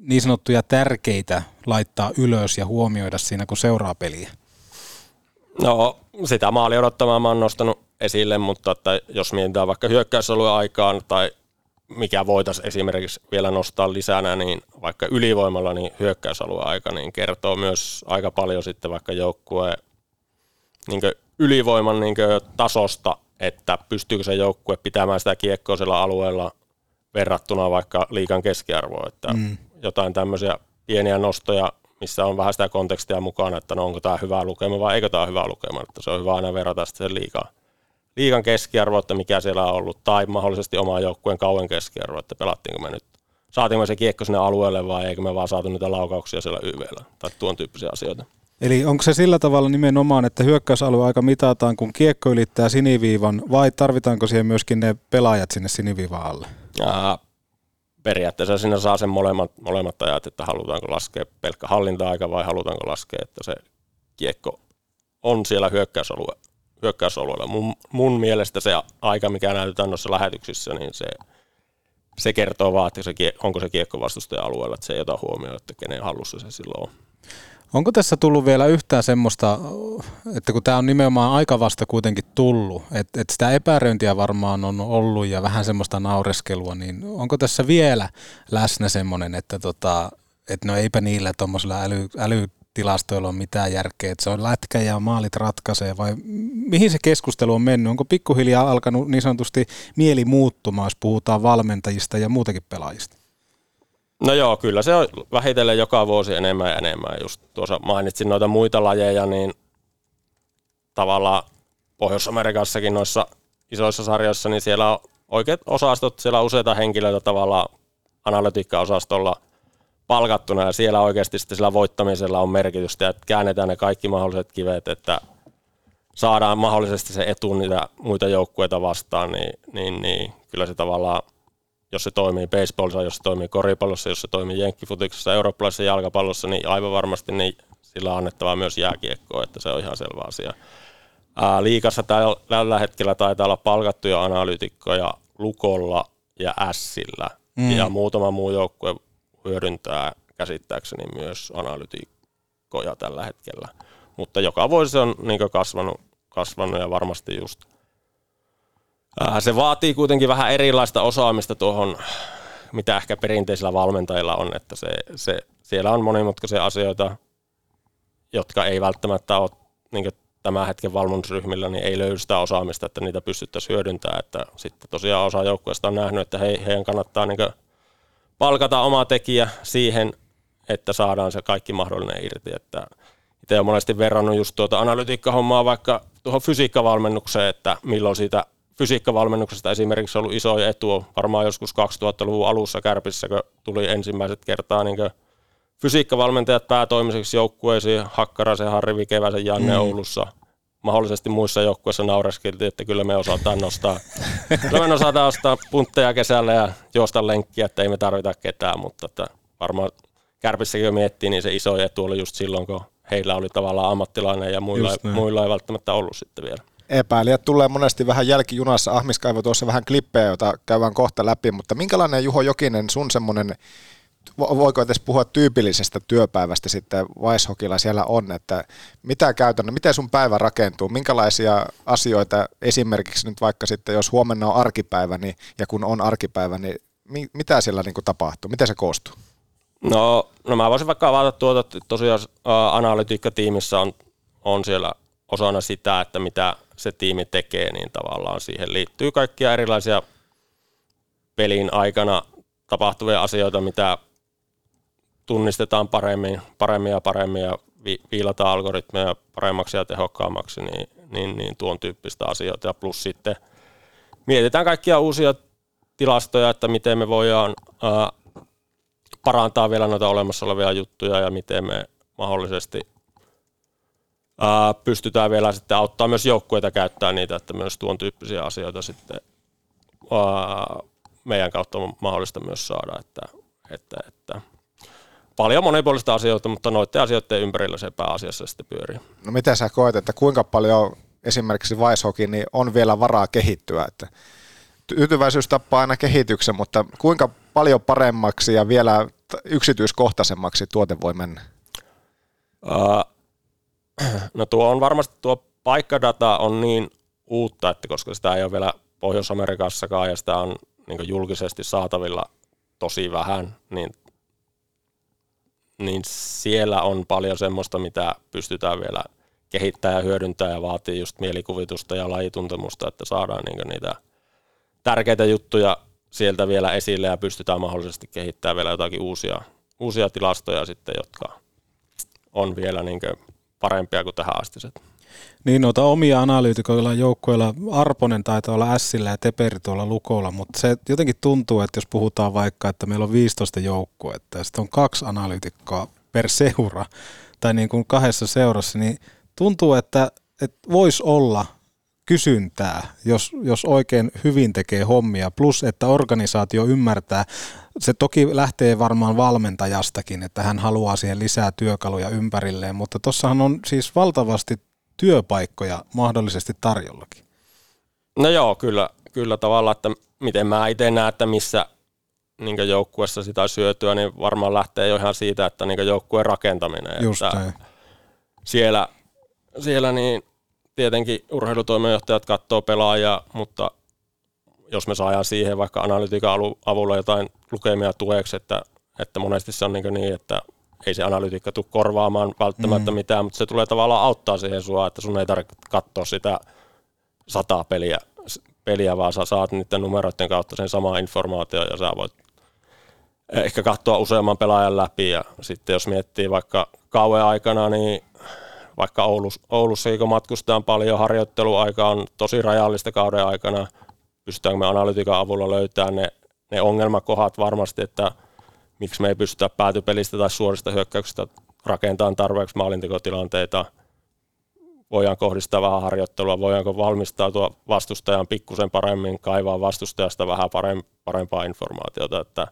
niin sanottuja tärkeitä laittaa ylös ja huomioida siinä, kun seuraa peliä? No, sitä maali odottamaan mä oon nostanut esille, mutta että jos mietitään vaikka hyökkäysalueen aikaan tai mikä voitaisiin esimerkiksi vielä nostaa lisänä, niin vaikka ylivoimalla niin hyökkäysalueen aika niin kertoo myös aika paljon sitten vaikka joukkueen niin ylivoiman niin tasosta, että pystyykö se joukkue pitämään sitä kiekkoa sillä alueella verrattuna vaikka liikan keskiarvoon, että Mm. jotain tämmöisiä pieniä nostoja, missä on vähän sitä kontekstia mukana, että no onko tämä hyvä lukema vai eikö tämä hyvä lukema, että se on hyvä aina verrata sitten sen liikan, liikan keskiarvo, että mikä siellä on ollut, tai mahdollisesti omaa joukkueen kauan keskiarvo, että pelattiinko me nyt, saatiinko se kiekko sinne alueelle vai eikö me vaan saatu niitä laukauksia siellä YVllä, tai tuon tyyppisiä asioita. Eli onko se sillä tavalla nimenomaan, että hyökkäysalueaika mitataan, kun kiekko ylittää siniviivan, vai tarvitaanko siihen myöskin ne pelaajat sinne siniviivan alle? Ää, periaatteessa siinä saa sen molemmat, molemmat ajat, että halutaanko laskea pelkkä hallinta-aika vai halutaanko laskea, että se kiekko on siellä hyökkäysalue, hyökkäysalueella. Mun, mun mielestä se aika, mikä näytetään noissa lähetyksissä, niin se, se kertoo vaan, että se, onko se kiekko vastustajan alueella, että se ei ota huomioon, että kenen hallussa se silloin on. Onko tässä tullut vielä yhtään semmoista, että kun tämä on nimenomaan aika vasta kuitenkin tullut, että, että sitä epäröintiä varmaan on ollut ja vähän semmoista naureskelua, niin onko tässä vielä läsnä semmoinen, että, tota, että no eipä niillä tuommoisilla äly, älytilastoilla ole mitään järkeä, että se on lätkä ja maalit ratkaisee vai mihin se keskustelu on mennyt? Onko pikkuhiljaa alkanut niin sanotusti mieli muuttumaan, jos puhutaan valmentajista ja muutakin pelaajista? No joo, kyllä se on vähitellen joka vuosi enemmän ja enemmän. Just tuossa mainitsin noita muita lajeja, niin tavallaan Pohjois-Amerikassakin noissa isoissa sarjoissa, niin siellä on oikeat osastot, siellä on useita henkilöitä tavallaan analytiikka-osastolla palkattuna ja siellä oikeasti sitten sillä voittamisella on merkitystä, että käännetään ne kaikki mahdolliset kivet, että saadaan mahdollisesti se etu niitä muita joukkueita vastaan, niin, niin, niin kyllä se tavallaan jos se toimii baseballissa, jos se toimii koripallossa, jos se toimii jenkkifutiksessa, eurooppalaisessa jalkapallossa, niin aivan varmasti niin sillä on annettava myös jääkiekkoa, että se on ihan selvä asia. Ää, liikassa tällä hetkellä taitaa olla palkattuja analyytikkoja Lukolla ja Ässillä, Mm. mm. ja muutama muu joukkue hyödyntää käsittääkseni myös analytikkoja tällä hetkellä. mutta joka vuosi se on niin kasvanut, kasvanut ja varmasti just ää, se vaatii kuitenkin vähän erilaista osaamista tuohon, mitä ehkä perinteisillä valmentajilla on, että se, se, siellä on monimutkaisia asioita, jotka ei välttämättä ole niin tämän hetken valmennusryhmillä, niin ei löydy sitä osaamista, että niitä pystyttäisiin hyödyntämään. Että sitten tosiaan osa joukkueesta on nähnyt, että he, heidän kannattaa niin palkata oma tekijä siihen, että saadaan se kaikki mahdollinen irti. Että itse olen monesti verrannut just tuota analytiikkahommaa vaikka tuohon fysiikkavalmennukseen, että milloin siitä fysiikkavalmennuksesta esimerkiksi ollut iso etu, varmaan joskus 2000-luvun alussa Kärpissä, kun tuli ensimmäiset kertaa niin fysiikkavalmentajat päätoimiseksi joukkueisiin, Hakkarasen, Harri Vikeväsen, Janne mm. Oulussa. Mahdollisesti muissa joukkueissa naureskeltiin, että kyllä me osataan nostaa. kyllä me osataan ostaa puntteja kesällä ja juosta lenkkiä, että ei me tarvita ketään, mutta että varmaan Kärpissäkin jo miettii, niin se iso etu oli just silloin, kun heillä oli tavallaan ammattilainen ja muilla, muilla ei välttämättä ollut sitten vielä. Epäilijät tulee monesti vähän jälkijunassa. Ahmis kaivoi tuossa vähän klippejä, joita käydään kohta läpi, mutta minkälainen Juho Jokinen sun semmoinen voiko edes puhua tyypillisestä työpäivästä sitten Weishokilla siellä on, että mitä käytännön, miten sun päivä rakentuu, minkälaisia asioita esimerkiksi nyt vaikka sitten, jos huomenna on arkipäivä niin, ja kun on arkipäivä, niin mitä siellä niin kuin tapahtuu, miten se koostuu? No, no mä voisin vaikka avata tuota, että tosiaan analytiikkatiimissä on, on siellä osana sitä, että mitä se tiimi tekee, niin tavallaan siihen liittyy kaikkia erilaisia pelin aikana tapahtuvia asioita, mitä tunnistetaan paremmin, paremmin ja paremmin ja vi, viilataan algoritmeja paremmaksi ja tehokkaammaksi, niin, niin, niin tuon tyyppistä asioita. Ja plus sitten mietitään kaikkia uusia tilastoja, että miten me voidaan ää, parantaa vielä noita olemassa olevia juttuja ja miten me mahdollisesti ää, pystytään vielä sitten auttaa myös joukkueita käyttää niitä, että myös tuon tyyppisiä asioita sitten ää, meidän kautta on mahdollista myös saada, että, että, että paljon monipuolista asioita, mutta noiden asioiden ympärillä se pääasiassa sitten pyörii. No miten sä koet, että kuinka paljon esimerkiksi Weishokin niin on vielä varaa kehittyä, että tyytyväisyys tappaa aina kehityksen, mutta kuinka paljon paremmaksi ja vielä yksityiskohtaisemmaksi tuote voi mennä? <clears throat> No tuo on varmasti tuo paikkadata on niin uutta, että koska sitä ei ole vielä Pohjois-Amerikassakaan ja sitä on niin julkisesti saatavilla tosi vähän, niin niin siellä on paljon semmoista, mitä pystytään vielä kehittämään ja hyödyntämään ja vaatii just mielikuvitusta ja lajituntemusta, että saadaan niin niitä tärkeitä juttuja sieltä vielä esille ja pystytään mahdollisesti kehittämään vielä jotakin uusia, uusia tilastoja sitten, jotka on vielä niin parempia kuin tähän astiset. Niin, noita omia analyytikoilla joukkoilla, Arponen taitaa olla Sillä ja Teperi tuolla Lukolla, mutta se jotenkin tuntuu, että jos puhutaan vaikka, että meillä on 15 joukkuetta ja sitten on kaksi analyytikkoa per seura, tai niin kuin kahdessa seurassa, niin tuntuu, että, että voisi olla kysyntää, jos, jos oikein hyvin tekee hommia, plus että organisaatio ymmärtää, se toki lähtee varmaan valmentajastakin, että hän haluaa siihen lisää työkaluja ympärilleen, mutta tuossahan on siis valtavasti työpaikkoja mahdollisesti tarjollakin. No joo, kyllä, kyllä tavallaan, että miten mä itse näen, että missä niin joukkuessa sitä syötyä, niin varmaan lähtee jo ihan siitä, että niin joukkueen rakentaminen. Just että siellä, siellä niin tietenkin urheilutoimenjohtajat katsoo pelaajia, mutta jos me saadaan siihen vaikka analytiikan avulla jotain lukemia tueksi, että, että monesti se on niin, niin että ei se analytiikka tule korvaamaan välttämättä mm. mitään, mutta se tulee tavallaan auttaa siihen sua, että sun ei tarvitse katsoa sitä sataa peliä, peliä vaan sä saat niiden numeroiden kautta sen sama informaatio ja sä voit ehkä katsoa useamman pelaajan läpi ja sitten jos miettii vaikka kauan aikana, niin vaikka Oulus, Oulussa, kun matkustetaan paljon, harjoitteluaika on tosi rajallista kauden aikana, pystytäänkö me analytiikan avulla löytämään ne, ne ongelmakohat varmasti, että miksi me ei pystytä päätypelistä tai suorista hyökkäyksistä rakentamaan tarpeeksi maalintekotilanteita, voidaan kohdistaa vähän harjoittelua, voidaanko valmistautua vastustajan pikkusen paremmin, kaivaa vastustajasta vähän parempaa informaatiota, että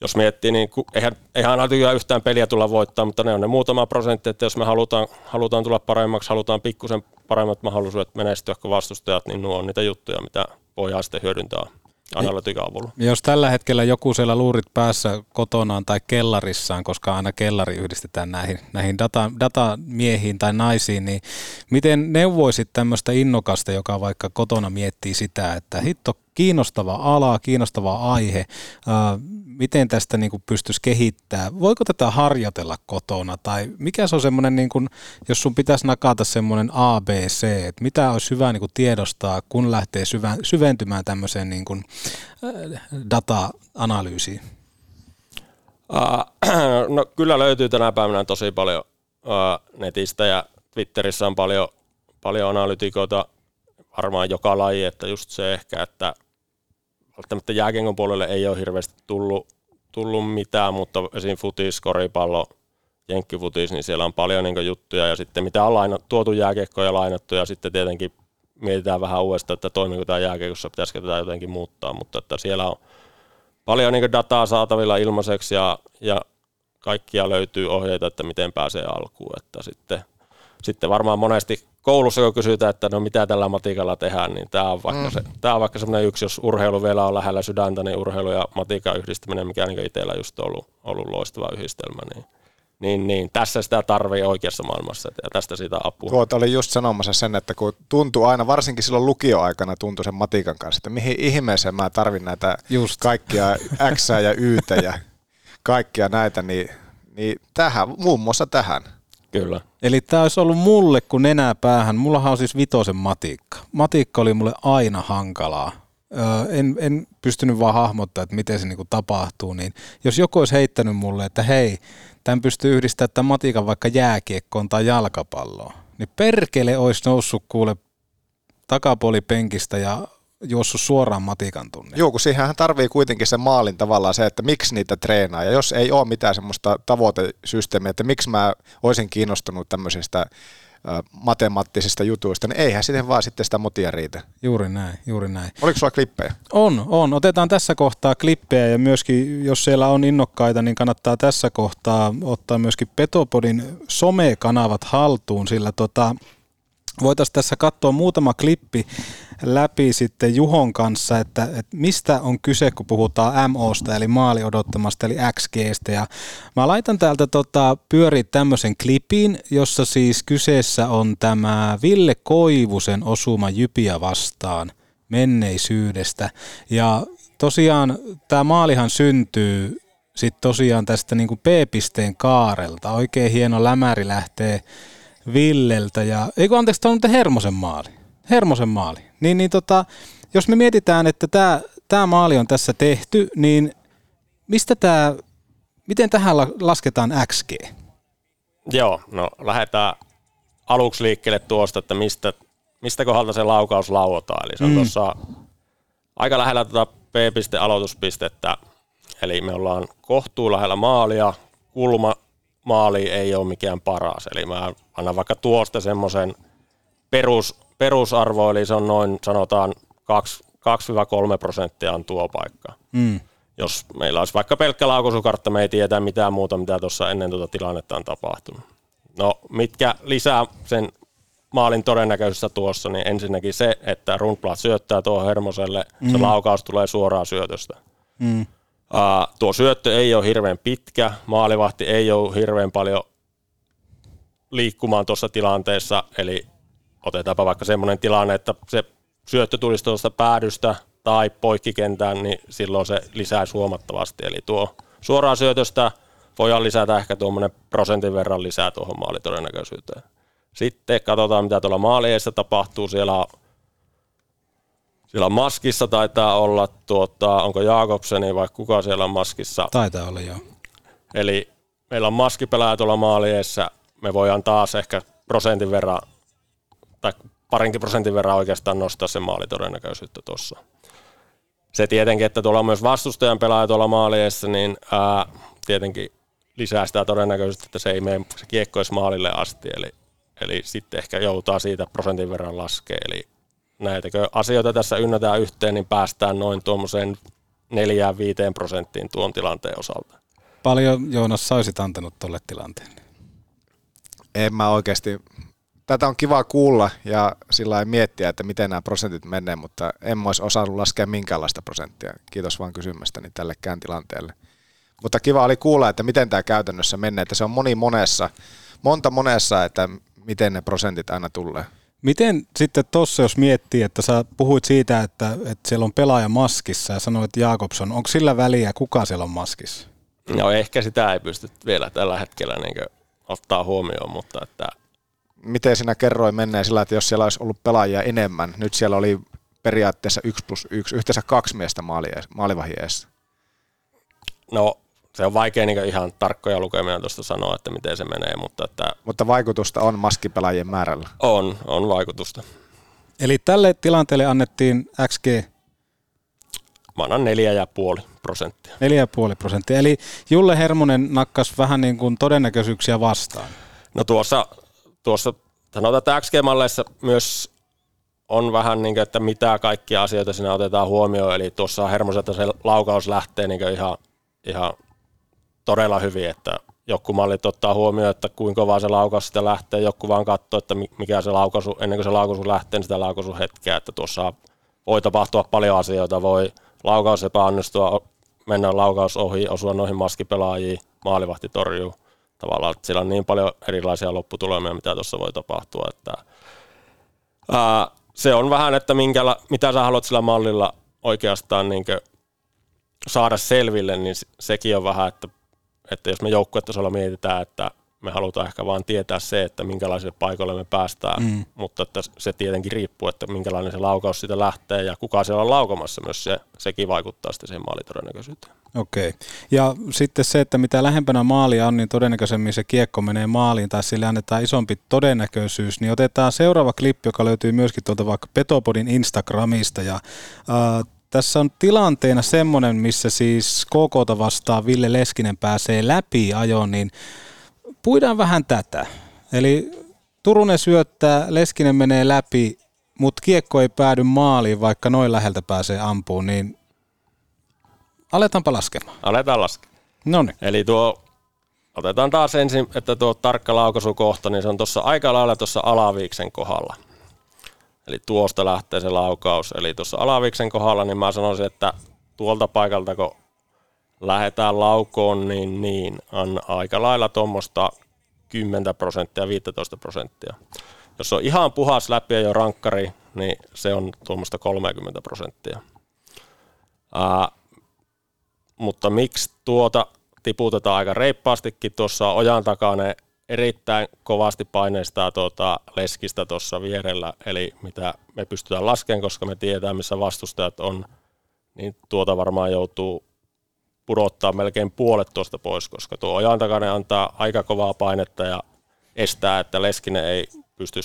jos miettii, niin eihän, eihän aina yhtään peliä tulla voittaa, mutta ne on ne muutama prosentti, että jos me halutaan, halutaan tulla paremmaksi, halutaan pikkusen paremmat mahdollisuudet menestyä kuin vastustajat, niin nuo on niitä juttuja, mitä voidaan sitten hyödyntää analytiikan avulla. Jos tällä hetkellä joku siellä luurit päässä kotonaan tai kellarissaan, koska aina kellari yhdistetään näihin, näihin data, datamiehiin tai naisiin, niin miten neuvoisit tämmöistä innokasta, joka vaikka kotona miettii sitä, että hitto, kiinnostava ala, kiinnostava aihe, miten tästä niin pystyisi kehittämään, voiko tätä harjoitella kotona? Tai mikä se on semmoinen, niin kuin, jos sun pitäisi nakata semmoinen ABC, että mitä olisi hyvä niin kuin tiedostaa, kun lähtee syventymään tämmöiseen niin kuin, data-analyysiin? Uh, <clears throat> no kyllä löytyy tänä päivänä tosi paljon uh, netistä ja Twitterissä on paljon, paljon analytikoita, varmaan joka laji, että just se ehkä, että välttämättä jääkiekon puolelle ei ole hirveästi tullut, tullut mitään, mutta esim. futis, koripallo, jenkkifutis, niin siellä on paljon niin juttuja. Ja sitten mitä on laina, tuotu jääkiekkoja ja lainattu ja sitten tietenkin mietitään vähän uudestaan, että toimiko tämä jääkiekossa, pitäisikö tätä jotenkin muuttaa, mutta että siellä on paljon niin dataa saatavilla ilmaiseksi ja, ja kaikkia löytyy ohjeita, että miten pääsee alkuun, että sitten, sitten varmaan monesti koulussa kun kysytään, että no mitä tällä matikalla tehdään, niin tämä on vaikka, mm. se, tämä on vaikka semmoinen yksi, jos urheilu vielä on lähellä sydäntä, niin urheilu ja matikan yhdistäminen, mikä niin itsellä just on ollut, ollut loistava yhdistelmä, niin, niin, niin tässä sitä tarvii oikeassa maailmassa ja tästä sitä apua. Tuota oli just sanomassa sen, että kun tuntuu aina, varsinkin silloin lukioaikana tuntui sen matikan kanssa, että mihin ihmeeseen mä tarvin näitä just. kaikkia X ja Y ja <laughs> kaikkia näitä, niin, niin tähän, muun muassa tähän. Kyllä. Eli tämä olisi ollut mulle kuin nenää päähän. Mullahan on siis vitosen matikka. Matikka oli mulle aina hankalaa. Öö, en, en pystynyt vaan hahmottaa, että miten se niinku tapahtuu. Niin jos joku olisi heittänyt mulle, että hei, tämän pystyy yhdistämään tämän matikan vaikka jääkiekkoon tai jalkapalloon, niin perkele olisi noussut kuule takapuolipenkistä ja juossut suoraan matikan tunne. Joo, kun siihen tarvii kuitenkin se maalin tavallaan se, että miksi niitä treenaa. Ja jos ei ole mitään semmoista tavoitesysteemiä, että miksi mä olisin kiinnostunut tämmöisistä matemaattisista jutuista, niin eihän sitten vaan sitten sitä motia riitä. Juuri näin, juuri näin. Oliko sulla klippejä? On, on. Otetaan tässä kohtaa klippejä ja myöskin, jos siellä on innokkaita, niin kannattaa tässä kohtaa ottaa myöskin Petopodin somekanavat haltuun, sillä tota, voitaisiin tässä katsoa muutama klippi läpi sitten Juhon kanssa, että, että mistä on kyse, kun puhutaan MOsta, eli maali odottamasta, eli XGstä. Ja mä laitan täältä tota, pyöri tämmöisen klipin, jossa siis kyseessä on tämä Ville Koivusen osuma Jypiä vastaan menneisyydestä. Ja tosiaan tämä maalihan syntyy sitten tosiaan tästä niin P-pisteen kaarelta. Oikein hieno lämäri lähtee Villeltä ja, eikö anteeksi, tämä on Hermosen maali. Hermosen maali. Niin, niin tota, jos me mietitään, että tämä, tämä maali on tässä tehty, niin mistä tämä, miten tähän lasketaan XG? Joo, no lähdetään aluksi liikkeelle tuosta, että mistä, mistä kohdalta se laukaus lauotaan. Eli se on mm. tuossa aika lähellä tuota P-piste-aloituspistettä, eli me ollaan kohtuu lähellä maalia, kulma maali ei ole mikään paras. Eli mä annan vaikka tuosta semmoisen perus, perusarvo, eli se on noin sanotaan 2-3 prosenttia on tuo paikka. Mm. Jos meillä olisi vaikka pelkkä laukaisukartta, me ei tiedä mitään muuta, mitä tuossa ennen tuota tilannetta on tapahtunut. No, mitkä lisää sen maalin todennäköisyyttä tuossa, niin ensinnäkin se, että Rundblad syöttää tuohon Hermoselle, mm. se laukaus tulee suoraan syötöstä. Mm. Uh, tuo syöttö ei ole hirveän pitkä, maalivahti ei ole hirveän paljon liikkumaan tuossa tilanteessa, eli otetaanpa vaikka semmoinen tilanne, että se syöttö tulisi tuosta päädystä tai poikkikentään, niin silloin se lisää huomattavasti. Eli tuo suoraan syötöstä voidaan lisätä ehkä tuommoinen prosentin verran lisää tuohon maalitodennäköisyyteen. Sitten katsotaan, mitä tuolla maalieessa tapahtuu. Siellä siellä maskissa taitaa olla, tuota, onko Jaakobseni vai kuka siellä on maskissa? Taitaa olla, joo. Eli meillä on maskipelaaja tuolla maalieessa. Me voidaan taas ehkä prosentin verran tai parinkin prosentin verran oikeastaan nostaa sen maalitodennäköisyyttä tuossa. Se tietenkin, että tuolla on myös vastustajan pelaaja tuolla maaliessa, niin ää, tietenkin lisää sitä todennäköisyyttä, että se ei mene se kiekko edes maalille asti, eli, eli sitten ehkä joutaa siitä prosentin verran laskea. Eli näitäkö asioita tässä ynnätään yhteen, niin päästään noin tuommoiseen 4-5 prosenttiin tuon tilanteen osalta. Paljon Joonas sä olisit antanut tuolle tilanteen? En mä oikeasti tätä on kiva kuulla ja sillä miettiä, että miten nämä prosentit menee, mutta en olisi osannut laskea minkäänlaista prosenttia. Kiitos vaan kysymästäni tällekään tilanteelle. Mutta kiva oli kuulla, että miten tämä käytännössä menee, että se on moni monessa, monta monessa, että miten ne prosentit aina tulee. Miten sitten tuossa, jos miettii, että sä puhuit siitä, että, että siellä on pelaaja maskissa ja sanoit Jakobson, onko sillä väliä, kuka siellä on maskissa? No ehkä sitä ei pysty vielä tällä hetkellä niin ottaa huomioon, mutta että Miten sinä kerroin menneen sillä, että jos siellä olisi ollut pelaajia enemmän, nyt siellä oli periaatteessa 1 plus 1, yhteensä kaksi miestä maalivahieessa. No se on vaikea niin ihan tarkkoja lukemia tuosta sanoa, että miten se menee, mutta että Mutta vaikutusta on maskipelaajien määrällä. on, on vaikutusta. Eli tälle tilanteelle annettiin XG Mä annan neljä ja puoli prosenttia. 4,5 prosenttia. Eli Julle Hermonen nakkas vähän niin kuin todennäköisyyksiä vastaan. No tuossa, tuossa sanotaan, että XG-malleissa myös on vähän niin kuin, että mitä kaikkia asioita siinä otetaan huomioon. Eli tuossa Hermoselta se laukaus lähtee niin ihan, ihan todella hyvin, että joku mallit ottaa huomioon, että kuinka kovaa se laukaus sitä lähtee, joku vaan katsoo, että mi- mikä se laukaisu, ennen kuin se laukaisu lähtee, niin sitä laukaisu hetkeä, että tuossa voi tapahtua paljon asioita, voi laukaus epäonnistua, mennä laukaus ohi, osua noihin maskipelaajiin, maalivahti torjuu. Tavallaan, että sillä on niin paljon erilaisia lopputulemia, mitä tuossa voi tapahtua, että ää, se on vähän, että minkäla, mitä sä haluat sillä mallilla oikeastaan niin saada selville, niin se- sekin on vähän, että, että jos me joukkuetasolla mietitään, että me halutaan ehkä vaan tietää se, että minkälaisille paikoille me päästään, Mm. mutta että se tietenkin riippuu, että minkälainen se laukaus siitä lähtee ja kuka siellä on laukamassa myös se, sekin vaikuttaa sitten siihen maalitodennäköisyyteen. Okei. Ja sitten se, että mitä lähempänä maalia on, niin todennäköisemmin se kiekko menee maaliin tai sille annetaan isompi todennäköisyys. Niin otetaan seuraava klippi, joka löytyy myöskin tuolta vaikka Petopodin Instagramista. Ja, ää, tässä on tilanteena semmoinen, missä siis KKta vastaan Ville Leskinen pääsee läpi ajoon, niin puidaan vähän tätä. Eli Turunen syöttää, Leskinen menee läpi, mutta kiekko ei päädy maaliin, vaikka noin läheltä pääsee ampuun, niin aletaanpa laskemaan. Aletaan laskea. No niin. Eli tuo, otetaan taas ensin, että tuo tarkka laukaisukohta, niin se on tuossa aika lailla tuossa alaviiksen kohdalla. Eli tuosta lähtee se laukaus. Eli tuossa alaviiksen kohdalla, niin mä sanoisin, että tuolta paikalta, kun lähdetään laukoon, niin, niin on aika lailla tuommoista 10 prosenttia, 15 prosenttia. Jos on ihan puhas läpi ja jo rankkari, niin se on tuommoista 30 prosenttia. Ää, mutta miksi tuota tiputetaan aika reippaastikin, tuossa ojan takana erittäin kovasti paineistaa tuota leskistä tuossa vierellä, eli mitä me pystytään laskemaan, koska me tiedetään, missä vastustajat on, niin tuota varmaan joutuu pudottaa melkein puolet tuosta pois, koska tuo ojan takana antaa aika kovaa painetta ja estää, että Leskinen ei pysty,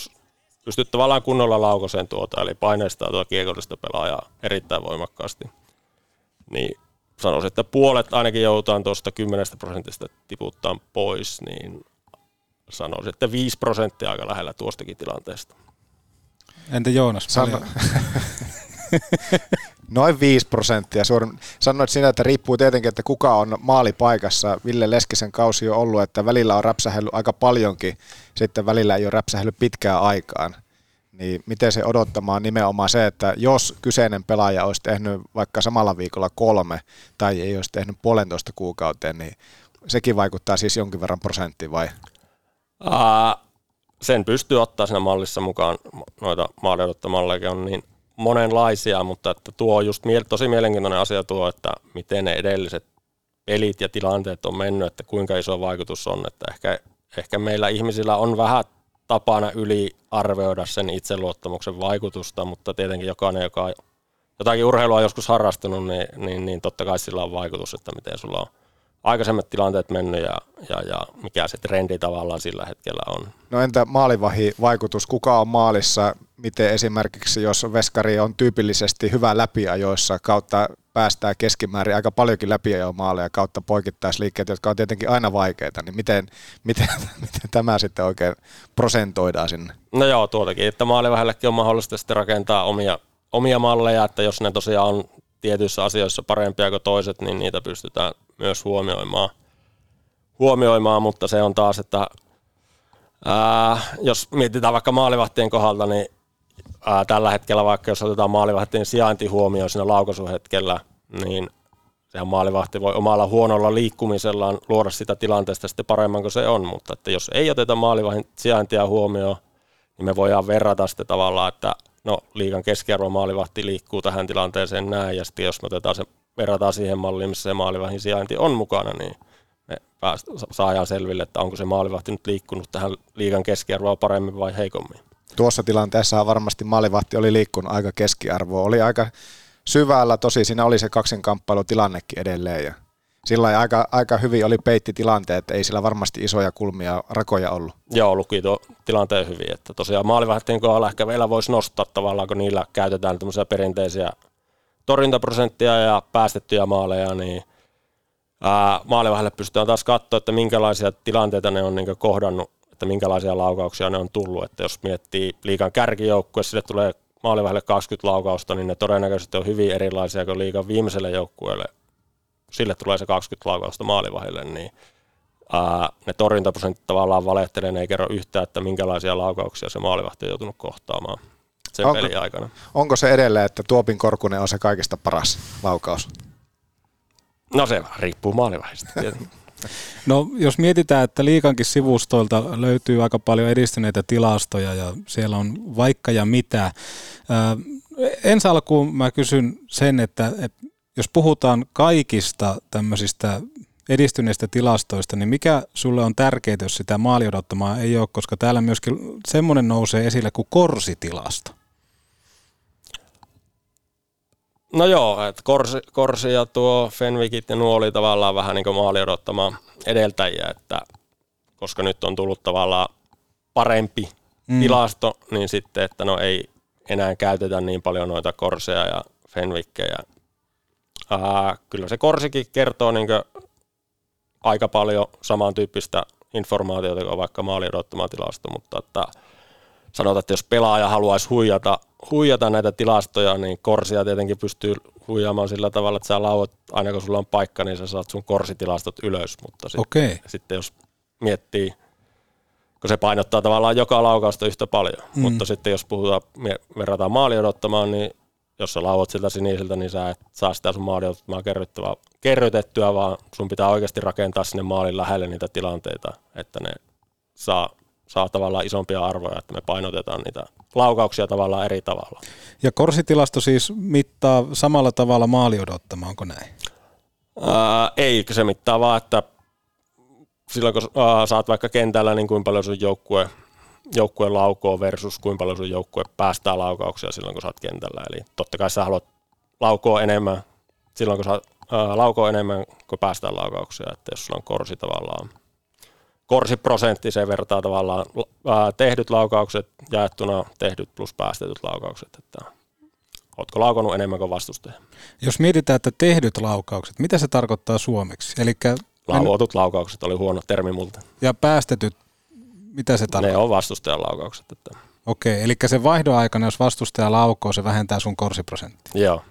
pysty tavallaan kunnolla laukoseen tuota, eli paineistaa tuota kiekollista pelaajaa erittäin voimakkaasti. Niin sanoisin, että puolet ainakin joudutaan tuosta 10 prosentista tiputtaa pois, niin sanoisin, että 5 prosenttia aika lähellä tuostakin tilanteesta. Entä Joonas? Sano- <laughs> Noin 5 prosenttia. Suurin, sanoit sinä, että riippuu tietenkin, että kuka on maalipaikassa. Ville Leskisen kausi on ollut, että välillä on räpsähellyt aika paljonkin, sitten välillä ei ole räpsähellyt pitkään aikaan. Niin miten se odottamaan nimenomaan se, että jos kyseinen pelaaja olisi tehnyt vaikka samalla viikolla kolme tai ei olisi tehnyt puolentoista kuukauteen, niin sekin vaikuttaa siis jonkin verran prosenttiin vai? Sen pystyy ottaa siinä mallissa mukaan, noita maaliodottomalleja on niin monenlaisia, mutta että tuo on just mie- tosi mielenkiintoinen asia tuo, että miten ne edelliset pelit ja tilanteet on mennyt, että kuinka iso vaikutus on, että ehkä, ehkä meillä ihmisillä on vähän tapana yliarvioida sen itseluottamuksen vaikutusta, mutta tietenkin jokainen, joka on jotakin urheilua joskus harrastunut, niin, niin, niin totta kai sillä on vaikutus, että miten sulla on aikaisemmat tilanteet mennyt ja, ja, ja mikä se trendi tavallaan sillä hetkellä on. No entä maalivahi vaikutus, kuka on maalissa, miten esimerkiksi jos veskari on tyypillisesti hyvä läpiajoissa kautta päästää keskimäärin aika paljonkin läpiajoa maaleja kautta poikittaisliikkeet, jotka on tietenkin aina vaikeita, niin miten, miten, <laughs> miten tämä sitten oikein prosentoidaan sinne? No joo, tuotakin, että maalivähellekin on mahdollista sitten rakentaa omia, omia malleja, että jos ne tosiaan on tietyissä asioissa parempia kuin toiset, niin niitä pystytään myös huomioimaan, huomioimaan mutta se on taas, että Ää, jos mietitään vaikka maalivahtien kohdalta, niin ää, tällä hetkellä vaikka jos otetaan maalivahtien sijainti huomioon siinä laukaisuhetkellä, niin sehän maalivahti voi omalla huonolla liikkumisellaan luoda sitä tilanteesta sitten paremman kuin se on, mutta että jos ei oteta maalivahdin sijaintia huomioon, niin me voidaan verrata sitten tavallaan, että no liikan keskiarvo maalivahti liikkuu tähän tilanteeseen näin, ja sitten jos me otetaan se, verrataan siihen malliin, missä se maalivahdin sijainti on mukana, niin me pääst, saadaan selville, että onko se maalivahti nyt liikkunut tähän liikan keskiarvoa paremmin vai heikommin. Tuossa tilanteessa varmasti maalivahti oli liikkunut aika keskiarvoa. Oli aika syvällä, tosi siinä oli se kaksinkamppailutilannekin edelleen. Ja sillä aika, aika hyvin oli peitti tilanteet, ei sillä varmasti isoja kulmia rakoja ollut. Joo, luki tuo tilanteen hyvin. Että tosiaan maalivahtien kohdalla ehkä vielä voisi nostaa tavallaan, kun niillä käytetään tämmöisiä perinteisiä torjuntaprosenttia ja päästettyjä maaleja, niin maalivahdelle pystytään taas katsoa, että minkälaisia tilanteita ne on niin kohdannut, että minkälaisia laukauksia ne on tullut. Että jos miettii liikan kärkijoukkue, sille tulee maalivahdelle 20 laukausta, niin ne todennäköisesti on hyvin erilaisia kuin liikan viimeiselle joukkueelle. Sille tulee se 20 laukausta maalivahdelle, niin ää, ne torjuntaprosentit tavallaan valehtelee, ne ei kerro yhtään, että minkälaisia laukauksia se maalivahti on joutunut kohtaamaan sen onko, pelin aikana. Onko se edelleen, että Tuopin Korkunen on se kaikista paras laukaus? No se riippuu maalivahdista. <laughs> No jos mietitään, että liikankin sivustoilta löytyy aika paljon edistyneitä tilastoja ja siellä on vaikka ja mitä. Ää, ensi alkuun mä kysyn sen, että, että jos puhutaan kaikista tämmöisistä edistyneistä tilastoista, niin mikä sulle on tärkeää, jos sitä maali odottamaa ei ole, koska täällä myöskin semmoinen nousee esille kuin korsitilasto. No joo, että Korsi, Korsi ja tuo Fenvikit ja nuo oli tavallaan vähän niin kuin maali odottamaan edeltäjiä, että koska nyt on tullut tavallaan parempi mm. tilasto, niin sitten, että no ei enää käytetä niin paljon noita Korseja ja Fenvikkejä. Ää, kyllä se Korsikin kertoo niin aika paljon samantyyppistä informaatiota kuin vaikka maali odottama tilasto, mutta että sanotaan, että jos pelaaja haluaisi huijata, huijata näitä tilastoja, niin korsia tietenkin pystyy huijaamaan sillä tavalla, että sä lauat, aina kun sulla on paikka, niin sä saat sun korsitilastot ylös, mutta sit, okay. sitten jos miettii, kun se painottaa tavallaan joka laukausta yhtä paljon, mm. mutta sitten jos puhutaan, verrataan maali odottamaan, niin jos sä lauat siltä sinisiltä, niin sä et saa sitä sun maali odottamaan kerrytettyä, vaan sun pitää oikeasti rakentaa sinne maalin lähelle niitä tilanteita, että ne saa saa tavallaan isompia arvoja, että me painotetaan niitä laukauksia tavallaan eri tavalla. Ja korsitilasto siis mittaa samalla tavalla maali odottamaan, onko näin? Ää, ei, se mittaa vaan, että silloin kun ää, saat vaikka kentällä, niin kuin paljon sun joukkue, joukkue laukoo versus kuinka paljon sun joukkue päästää laukauksia silloin, kun saat kentällä. Eli totta kai sä haluat laukoa enemmän silloin, kun saat ää, laukoa enemmän kuin päästää laukauksia, että jos sulla on korsi tavallaan korsiprosentti, se vertaa tavallaan tehdyt laukaukset jaettuna tehdyt plus päästetyt laukaukset, että oletko laukannut enemmän kuin vastustaja. Jos mietitään, että tehdyt laukaukset, mitä se tarkoittaa suomeksi? Eli Lauotut laukaukset oli huono termi multa. Ja päästetyt, mitä se tarkoittaa? Ne on vastustajan laukaukset. Että. Okei, eli se vaihdon aikana, jos vastustaja laukoo, se vähentää sun korsiprosenttia. Joo.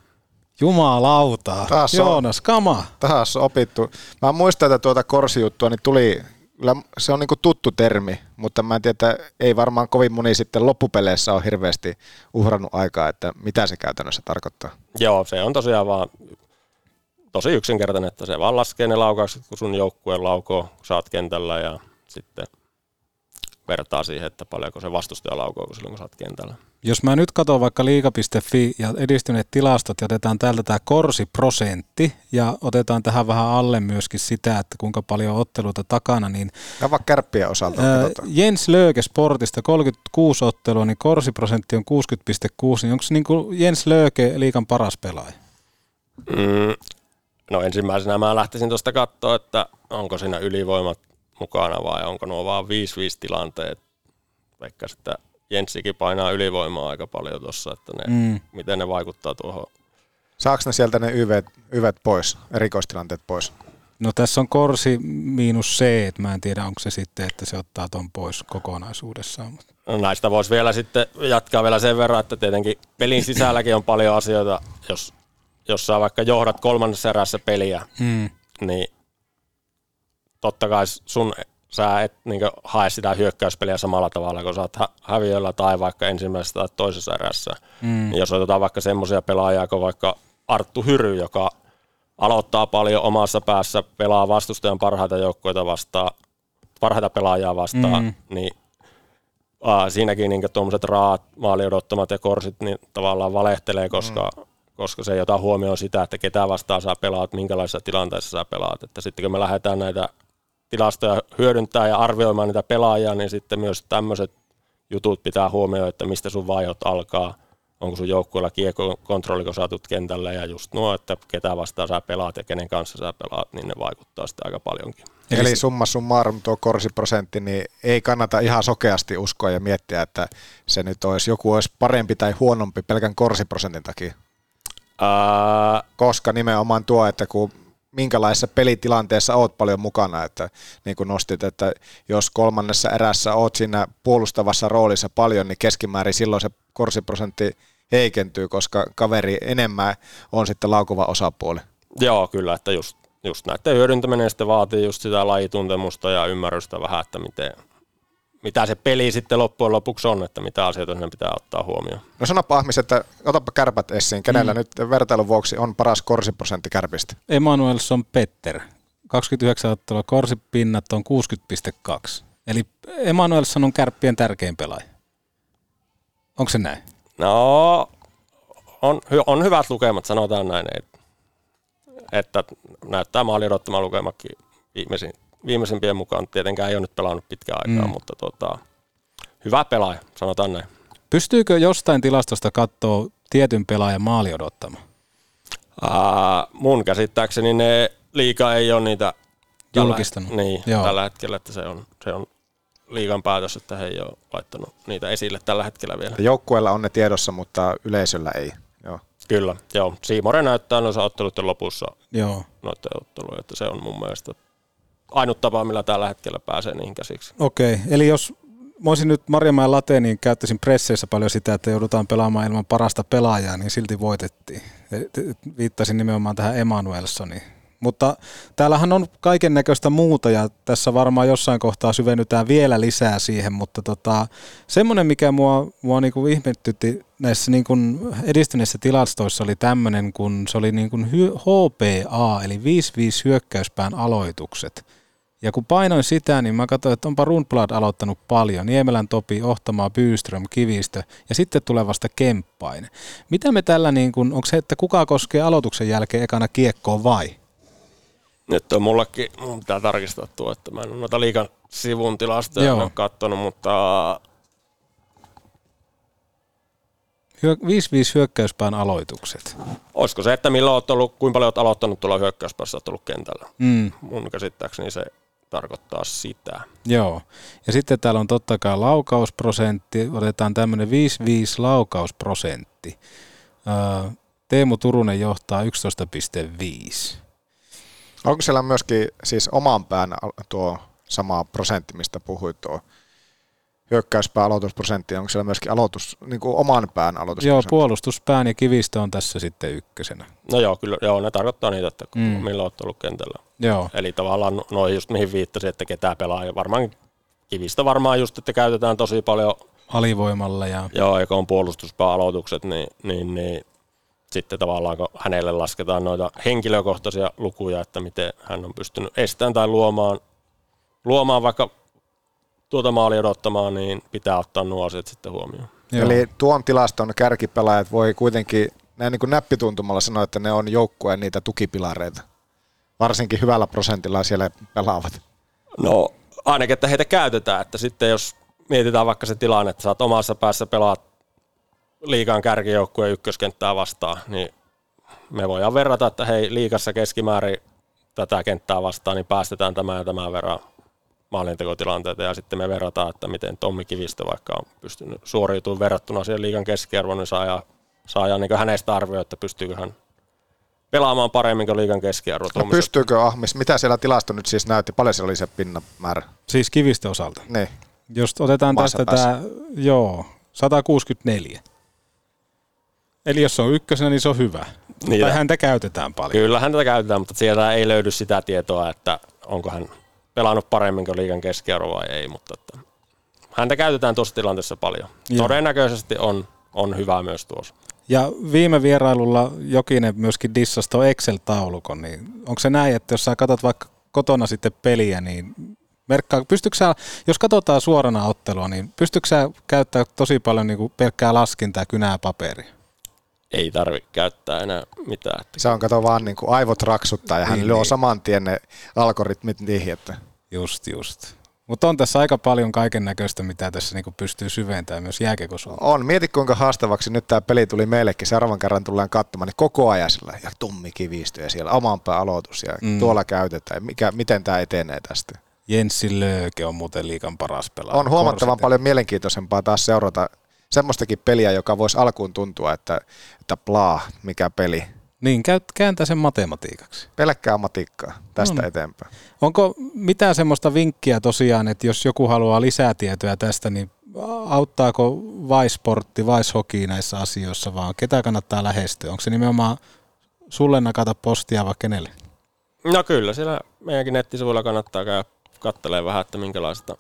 Jumalauta, taas Joonas, on, kama. Taas opittu. Mä muistan, että tuota korsijuttua niin tuli kyllä se on niin tuttu termi, mutta mä en tiedä, että ei varmaan kovin moni sitten loppupeleissä ole hirveästi uhrannut aikaa, että mitä se käytännössä tarkoittaa. Joo, se on tosiaan vaan tosi yksinkertainen, että se vaan laskee ne laukaukset, kun sun joukkueen laukoo, kun sä oot kentällä ja sitten vertaa siihen, että paljonko se vastustaja laukoo, kun silloin kun sä oot kentällä. Jos mä nyt katson vaikka liika.fi ja edistyneet tilastot ja otetaan täältä tämä korsiprosentti ja otetaan tähän vähän alle myöskin sitä, että kuinka paljon otteluita takana, niin... Ja vaikka kärppien osalta. Ää, Jens Lööke Sportista 36 ottelua, niin korsiprosentti on 60,6, niin onko niin kuin Jens Lööke liikan paras pelaaja? Mm, no ensimmäisenä mä lähtisin tuosta katsoa, että onko siinä ylivoimat mukana vai onko nuo vaan 5-5 tilanteet. Vaikka sitten Jenssikin painaa ylivoimaa aika paljon tuossa, että ne, mm. miten ne vaikuttaa tuohon. Saako ne sieltä ne yvet, yvet pois, erikoistilanteet pois? No tässä on korsi miinus C, että mä en tiedä onko se sitten, että se ottaa ton pois kokonaisuudessaan. No näistä voisi vielä sitten jatkaa vielä sen verran, että tietenkin pelin sisälläkin on paljon asioita, jos, jos sä vaikka johdat kolmannessa erässä peliä, mm. niin totta kai sun sä et niin hae sitä hyökkäyspeliä samalla tavalla, kun sä oot hä- häviöllä tai vaikka ensimmäisessä tai toisessa erässä. Mm. Niin jos otetaan vaikka semmoisia pelaajia kuin vaikka Arttu Hyry, joka aloittaa paljon omassa päässä, pelaa vastustajan parhaita joukkoita vastaan, parhaita pelaajia vastaan, Mm. niin uh, siinäkin niin tuommoiset raat, maali odottamat ja korsit niin tavallaan valehtelee, koska, mm. koska se ei ota huomioon sitä, että ketä vastaan sä pelaat, minkälaisessa tilanteessa sä pelaat. Että sitten kun me lähdetään näitä tilastoja hyödyntää ja arvioimaan niitä pelaajia, niin sitten myös tämmöiset jutut pitää huomioida, että mistä sun vaihot alkaa, onko sun joukkueella kiekko kontrolli, kun saatut kentälle ja just nuo, että ketä vastaan sä pelaat ja kenen kanssa sä pelaat, niin ne vaikuttaa sitten aika paljonkin. Eli summa summarum tuo korsiprosentti, niin ei kannata ihan sokeasti uskoa ja miettiä, että se nyt olisi, joku olisi parempi tai huonompi pelkän korsiprosentin takia. Ää... Koska nimenomaan tuo, että kun minkälaisessa pelitilanteessa oot paljon mukana, että niin kuin nostit, että jos kolmannessa erässä oot siinä puolustavassa roolissa paljon, niin keskimäärin silloin se korsiprosentti heikentyy, koska kaveri enemmän on sitten laukuva osapuoli. Joo, kyllä, että just, just näiden hyödyntäminen sitten vaatii just sitä lajituntemusta ja ymmärrystä vähän, että miten, mitä se peli sitten loppujen lopuksi on, että mitä asioita sinne pitää ottaa huomioon. No sanoppa Ahmis, että otapa kärpät esiin. Kenellä mm. nyt vertailun vuoksi on paras korsiprosentti kärpistä? Emanuelson Petter. 29 ottelua, korsipinnat on 60,2. Eli Emanuelson on kärppien tärkein pelaaja. Onko se näin? No, on, hy- on hyvät lukemat, sanotaan näin, että, että näyttää maali odottama lukemakin viimeisin, viimeisimpien mukaan. Tietenkään ei ole nyt pelannut pitkään aikaa, Mm. mutta tota, hyvä pelaaja, sanotaan näin. Pystyykö jostain tilastosta katsoa tietyn pelaajan maali odottama? Ää, mun käsittääkseni ne liikaa ei ole niitä tällä- Julkistanut. Niin, Joo. tällä hetkellä, että se on, se on liigan päätös, että he ei ole laittanut niitä esille tällä hetkellä vielä. Joukkueella on ne tiedossa, mutta yleisöllä ei. Joo. Kyllä, joo. Siimore näyttää noissa otteluiden lopussa Joo. noiden otteluja, että se on mun mielestä ainut tapa, millä tällä hetkellä pääsee niihin käsiksi. Okei, eli jos mä olisin nyt Marjamäen late, niin käyttäisin presseissä paljon sitä, että joudutaan pelaamaan ilman parasta pelaajaa, niin silti voitettiin. Et- et- Viittasin nimenomaan tähän Emanuelsoniin. Mutta täällähän on kaiken näköistä muuta ja tässä varmaan jossain kohtaa syvennytään vielä lisää siihen, mutta tota, semmoinen, mikä mua, mua niinku ihmettytti näissä niinku edistyneissä tilastoissa oli tämmöinen, kun se oli niinku HPA, eli 5-5 hyökkäyspään aloitukset. Ja kun painoin sitä, niin mä katsoin, että onpa Rundblad aloittanut paljon. Niemelän Topi, Ohtamaa, Byström, Kivistö ja sitten tulee vasta Kemppainen. Mitä me tällä, niin kun, onko se, että kuka koskee aloituksen jälkeen ekana kiekkoon vai? Nyt on mullekin, mun pitää tarkistaa tuo, että mä en ole noita liikan sivun tilastoja ole kattonut, mutta Hyö- 5-5 hyökkäyspään aloitukset. olisiko se, että milloin olet ollut, kuinka paljon olet aloittanut tuolla hyökkäyspäässä, olet ollut kentällä? Mm. Mun käsittääkseni se tarkoittaa sitä. Joo. Ja sitten täällä on totta kai laukausprosentti. Otetaan tämmöinen 5-5 laukausprosentti. Öö, Teemu Turunen johtaa 11,5. Onko siellä myöskin siis oman pään tuo sama prosentti, mistä puhuit tuo hyökkäyspää aloitusprosentti, onko siellä myöskin aloitus, niin kuin oman pään Joo, aloitusprosentti? puolustuspään ja kivistö on tässä sitten ykkösenä. No joo, kyllä, joo, ne tarkoittaa niitä, että Mm. milloin olet ollut kentällä. Joo. Eli tavallaan noin just mihin viittasin, että ketä pelaa. Ja varmaan kivistä varmaan just, että käytetään tosi paljon, Alivoimalla ja joo, eikä on puolustuspää-aloitukset, niin, niin, niin sitten tavallaan kun hänelle lasketaan noita henkilökohtaisia lukuja, että miten hän on pystynyt estämään tai luomaan, luomaan vaikka tuota maali odottamaan, niin pitää ottaa nuo asiat sitten huomioon. Joo. Eli tuon tilaston kärkipelaajat voi kuitenkin näin niin kuin näppituntumalla sanoa, että ne on joukkueen niitä tukipilareita. Varsinkin hyvällä prosentilla siellä pelaavat. No ainakin, että heitä käytetään, että sitten jos mietitään vaikka se tilanne, että sä oot omassa päässä pelaat liikan kärkijoukkueen ykköskenttää vastaan, niin me voidaan verrata, että hei liikassa keskimäärin tätä kenttää vastaan, niin päästetään tämä ja tämän verran maalintekotilanteita ja sitten me verrataan, että miten Tommi Kivistö vaikka on pystynyt suoriutumaan verrattuna siihen liikan keskiarvoon, niin saa, saa niin hänestä arvioida, että pystyykö hän pelaamaan paremmin kuin liikan keskiarvo. No pystyykö Ahmis, mitä siellä tilasto nyt siis näytti, paljon siellä oli se pinnan määrä? Siis kivistö osalta. Niin. Jos otetaan Omassa tästä tämä, joo, 164. Eli jos se on ykkösenä, niin se on hyvä. Niin. tai häntä käytetään paljon. Kyllähän tätä käytetään, mutta sieltä ei löydy sitä tietoa, että onko hän pelannut paremmin kuin liigan keskiarvo vai ei, mutta että häntä käytetään tuossa tilanteessa paljon. Joo. Todennäköisesti on, on hyvä myös tuossa. Ja viime vierailulla Jokinen myöskin dissasi tuon Excel-taulukon, niin onko se näin, että jos sä katsot vaikka kotona sitten peliä, niin merkkaa, pystytkö sä, jos katsotaan suorana ottelua, niin pystytkö sä käyttää tosi paljon niin kuin pelkkää laskintaa kynää paperia? Ei tarvitse käyttää enää mitään. Se on kato vaan niin kuin aivot raksuttaa ja hän Niin, lyö niin. saman tien ne algoritmit niihin, että Just, just. Mutta on tässä aika paljon kaiken näköistä, mitä tässä niin pystyy syventämään myös jääkekosuun. on. Mieti kuinka haastavaksi nyt tämä peli tuli meillekin. Seuraavan kerran tullaan katsomaan, niin koko ajan sillä ja tummi kivistyy ja siellä oman pään aloitus ja Mm. tuolla käytetään. Mikä, miten tämä etenee tästä? Jenssi Lööke on muuten liikan paras pelaaja. On huomattavan Korset- paljon mielenkiintoisempaa taas seurata semmoistakin peliä, joka voisi alkuun tuntua, että, että plaa, mikä peli. Niin, kääntää sen matematiikaksi. Pelkkää matikkaa tästä On. eteenpäin. Onko mitään semmoista vinkkiä tosiaan, että jos joku haluaa lisää tietoja tästä, niin auttaako Vaisportti, Vaishoki näissä asioissa, vaan ketä kannattaa lähestyä? Onko se nimenomaan sulle nakata postia vai kenelle? No kyllä, siellä meidänkin nettisivuilla kannattaa käydä katselemaan vähän, että minkälaista,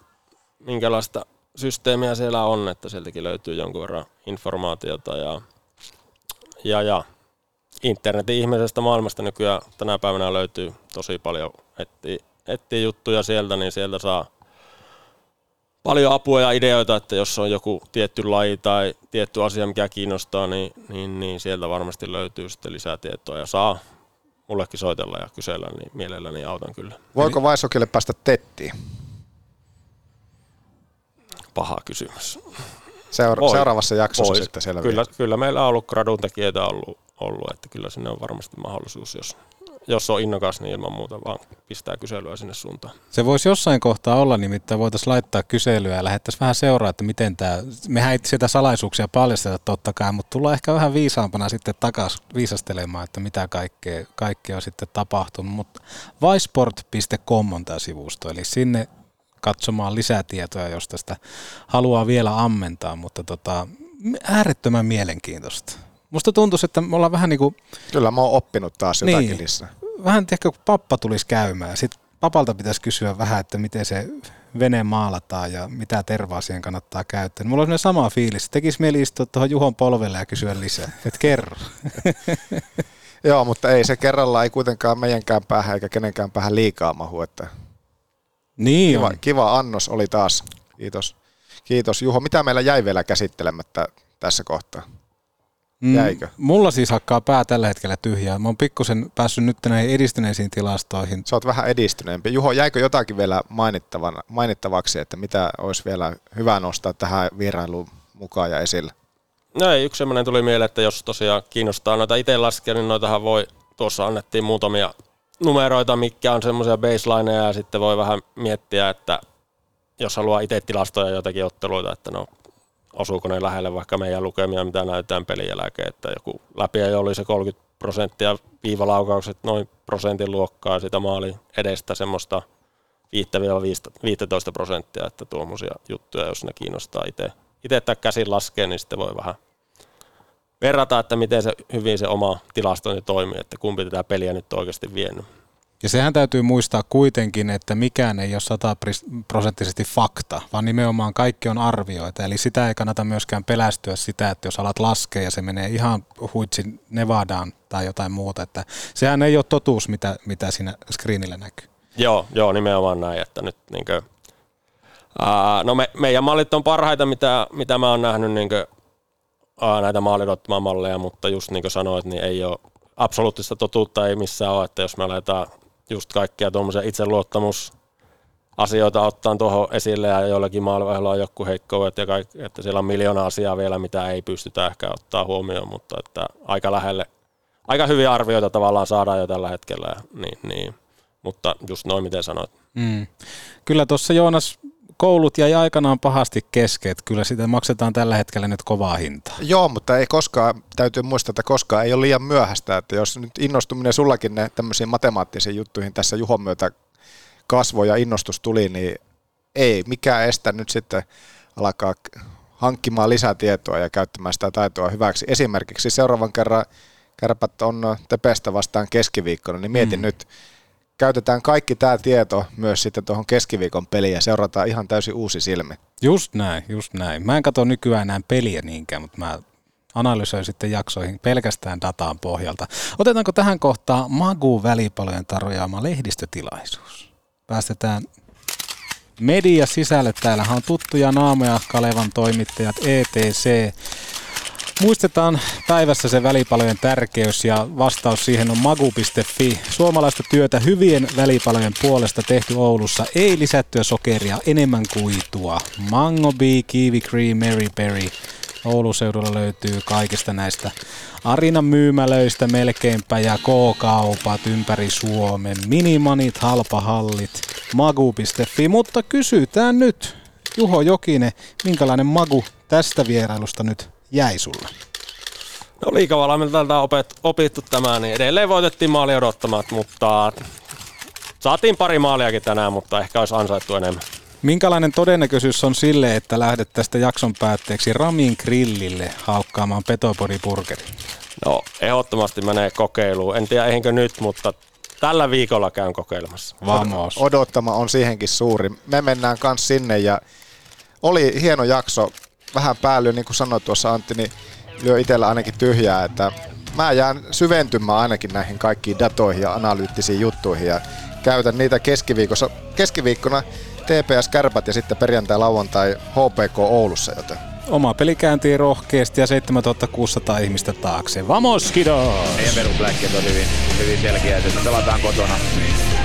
minkälaista systeemiä siellä on, että sieltäkin löytyy jonkun verran informaatiota ja, ja, ja internetin ihmisestä maailmasta nykyään tänä päivänä löytyy tosi paljon, etsii, etsii juttuja sieltä, niin sieltä saa paljon apua ja ideoita, että jos on joku tietty laji tai tietty asia, mikä kiinnostaa, niin, niin, niin sieltä varmasti löytyy sitten lisää tietoa ja saa mullekin soitella ja kysellä, niin mielelläni autan kyllä. Voiko Vaisokille päästä tettiin? Paha kysymys. Seura- Voi. seuraavassa jaksossa Voi. sitten selviää. Kyllä, kyllä meillä on ollut gradun tekijöitä ollut, ollut, että kyllä sinne on varmasti mahdollisuus, jos, jos on innokas, niin ilman muuta vaan pistää kyselyä sinne suuntaan. Se voisi jossain kohtaa olla, nimittäin voitaisiin laittaa kyselyä ja lähettäisiin vähän seuraa, että miten tämä, mehän ei sieltä salaisuuksia paljasteta totta kai, mutta tullaan ehkä vähän viisaampana sitten takaisin viisastelemaan, että mitä kaikkea, kaikkea on sitten tapahtunut. Mutta vaisport.com on tämä sivusto, eli sinne katsomaan lisätietoja, jos tästä haluaa vielä ammentaa, mutta tota, äärettömän mielenkiintoista. Musta tuntuisi, että me ollaan vähän niin kuin Kyllä mä oon oppinut taas jotakin Niin. lisää. vähän tiedätkö, kun pappa tulisi käymään. Sitten papalta pitäisi kysyä vähän, että miten se vene maalataan ja mitä tervaa siihen kannattaa käyttää. Mulla on sama fiilis. Tekisi mieli istua tuohon Juhon polvelle ja kysyä lisää. Et kerro. <laughs> Joo, mutta ei se kerralla ei kuitenkaan meidänkään päähän eikä kenenkään päähän liikaa mahu. Että Niin kiva, on. kiva annos oli taas. Kiitos. Kiitos Juho. Mitä meillä jäi vielä käsittelemättä tässä kohtaa? Mm, Jäikö? Mulla siis hakkaa pää tällä hetkellä tyhjää. Mä oon pikkusen päässyt nyt näihin edistyneisiin tilastoihin. Sä oot vähän edistyneempi. Juho, jäikö jotakin vielä mainittavaksi, että mitä olisi vielä hyvä nostaa tähän vierailuun mukaan ja esille? No ei, yksi semmoinen tuli mieleen, että jos tosiaan kiinnostaa noita itse laskea, niin noitahan voi, tuossa annettiin muutamia numeroita, mitkä on semmoisia baselineja ja sitten voi vähän miettiä, että jos haluaa itse tilastoja jotakin otteluita, että no osuuko ne lähelle vaikka meidän lukemia, mitä näytetään pelin jälkeen, että joku läpi ei oli se 30 prosenttia viivalaukaukset noin prosentin luokkaa sitä maalin edestä semmoista 5-15 prosenttia, että tuommoisia juttuja, jos ne kiinnostaa itse. Itse tai käsin laskee, niin sitten voi vähän verrata, että miten se hyvin se oma tilastointi toimii, että kumpi tätä peliä nyt oikeasti vienyt. Ja sehän täytyy muistaa kuitenkin, että mikään ei ole sataprosenttisesti fakta, vaan nimenomaan kaikki on arvioita. Eli sitä ei kannata myöskään pelästyä sitä, että jos alat laskea ja se menee ihan huitsin Nevadaan tai jotain muuta. Että sehän ei ole totuus, mitä, mitä siinä screenillä näkyy. Joo, joo, nimenomaan näin, että nyt niinkö, ää, no me, meidän mallit on parhaita, mitä, mitä mä oon nähnyt niinkö, ää, näitä maalidottamaan malleja, mutta just niin kuin sanoit, niin ei ole absoluuttista totuutta ei missään ole, että jos me aletaan just kaikkia tuommoisia itseluottamus asioita ottaa tuohon esille ja joillakin maalivaiheilla on joku heikkoudet ja kaikki, että siellä on miljoona asiaa vielä, mitä ei pystytä ehkä ottaa huomioon, mutta että aika lähelle, aika hyviä arvioita tavallaan saadaan jo tällä hetkellä, niin, niin. mutta just noin miten sanoit. Mm. Kyllä tuossa Joonas koulut jäi aikanaan pahasti kesken, että kyllä sitä maksetaan tällä hetkellä nyt kovaa hintaa. Joo, mutta ei koskaan, täytyy muistaa, että koskaan ei ole liian myöhäistä, että jos nyt innostuminen sullakin ne tämmöisiin matemaattisiin juttuihin tässä Juhon myötä kasvoi ja innostus tuli, niin ei mikään estä nyt sitten alkaa hankkimaan lisätietoa ja käyttämään sitä taitoa hyväksi. Esimerkiksi seuraavan kerran kärpät on Tepestä vastaan keskiviikkona, niin mietin mm. nyt, käytetään kaikki tämä tieto myös sitten tuohon keskiviikon peliin ja seurataan ihan täysin uusi silmi. Just näin, just näin. Mä en katso nykyään enää peliä niinkään, mutta mä analysoin sitten jaksoihin pelkästään dataan pohjalta. Otetaanko tähän kohtaan Magu välipalojen tarjoama lehdistötilaisuus? Päästetään media sisälle. Täällähän on tuttuja naamoja, Kalevan toimittajat, ETC. Muistetaan päivässä se välipalojen tärkeys ja vastaus siihen on magu.fi. Suomalaista työtä hyvien välipalojen puolesta tehty Oulussa. Ei lisättyä sokeria, enemmän kuitua. Mango Bee, Kiwi Cream, Mary Berry. Oulun seudulla löytyy kaikista näistä Arinan myymälöistä melkeinpä ja K-kaupat ympäri Suomen, minimanit, halpahallit, magu.fi, mutta kysytään nyt, Juho Jokinen, minkälainen magu tästä vierailusta nyt jäi sulle? No liikavallaimilta tältä on opet, opittu tämä, niin edelleen voitettiin maali odottamat, mutta saatiin pari maaliakin tänään, mutta ehkä olisi ansaittu enemmän. Minkälainen todennäköisyys on sille, että lähdet tästä jakson päätteeksi Ramin grillille haukkaamaan petopodiburgerin? No, ehdottomasti menee kokeiluun. En tiedä, eihinkö nyt, mutta tällä viikolla käyn kokeilemassa. Vamos. Odottama on siihenkin suuri. Me mennään kans sinne ja oli hieno jakso. Vähän päälle, niin kuin sanoit tuossa Antti, niin lyö itsellä ainakin tyhjää, että mä jään syventymään ainakin näihin kaikkiin datoihin ja analyyttisiin juttuihin ja käytän niitä keskiviikossa, keskiviikkona TPS Kärpät ja sitten perjantai lauantai HPK Oulussa, joten Oma peli kääntiin rohkeasti ja 7600 ihmistä taakse. Vamos, Kido! Meidän perusläkkeet on hyvin, hyvin selkeä, että me pelataan kotona,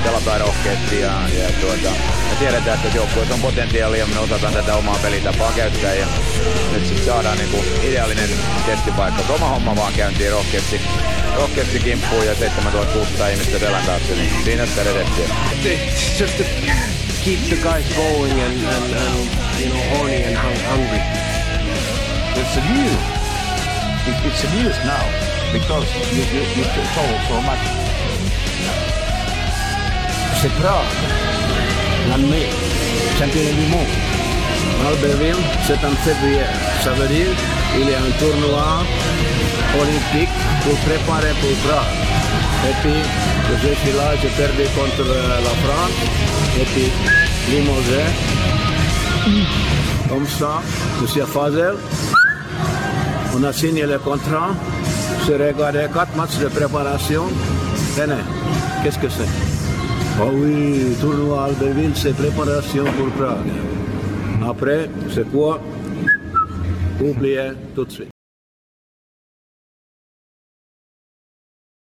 pelataan rohkeasti ja, ja tuota, me tiedetään, että joukkueet on potentiaalia ja me osataan tätä omaa pelitapaa käyttää ja nyt sitten saadaan niinku ideaalinen testipaikka. Oma homma vaan käyntiin rohkeasti, rohkeasti kimppuun ja 7600 ihmistä selän taakse, niin siinä sitä redettiä. Just to keep the guys going and, and, and you know horny and hung- hungry. It's a news. It, it's a news now because you, you, you told so much. C'est Prague, l'année, champion du monde. Albertville, c'est en février. Ça veut dire qu'il y a un tournoi olympique pour préparer pour Prague. Et puis, je suis là, j'ai perdu contre euh, la France. Et puis, Limoges. Comme ça, Monsieur Fazel, on a signé le contrat. J'ai regardé quatre matchs de préparation. Tenez, qu'est-ce que c'est? Oh oui, tournoi Albertville, c'est préparation pour Prague. Après, c'est quoi Oubliez tout de suite.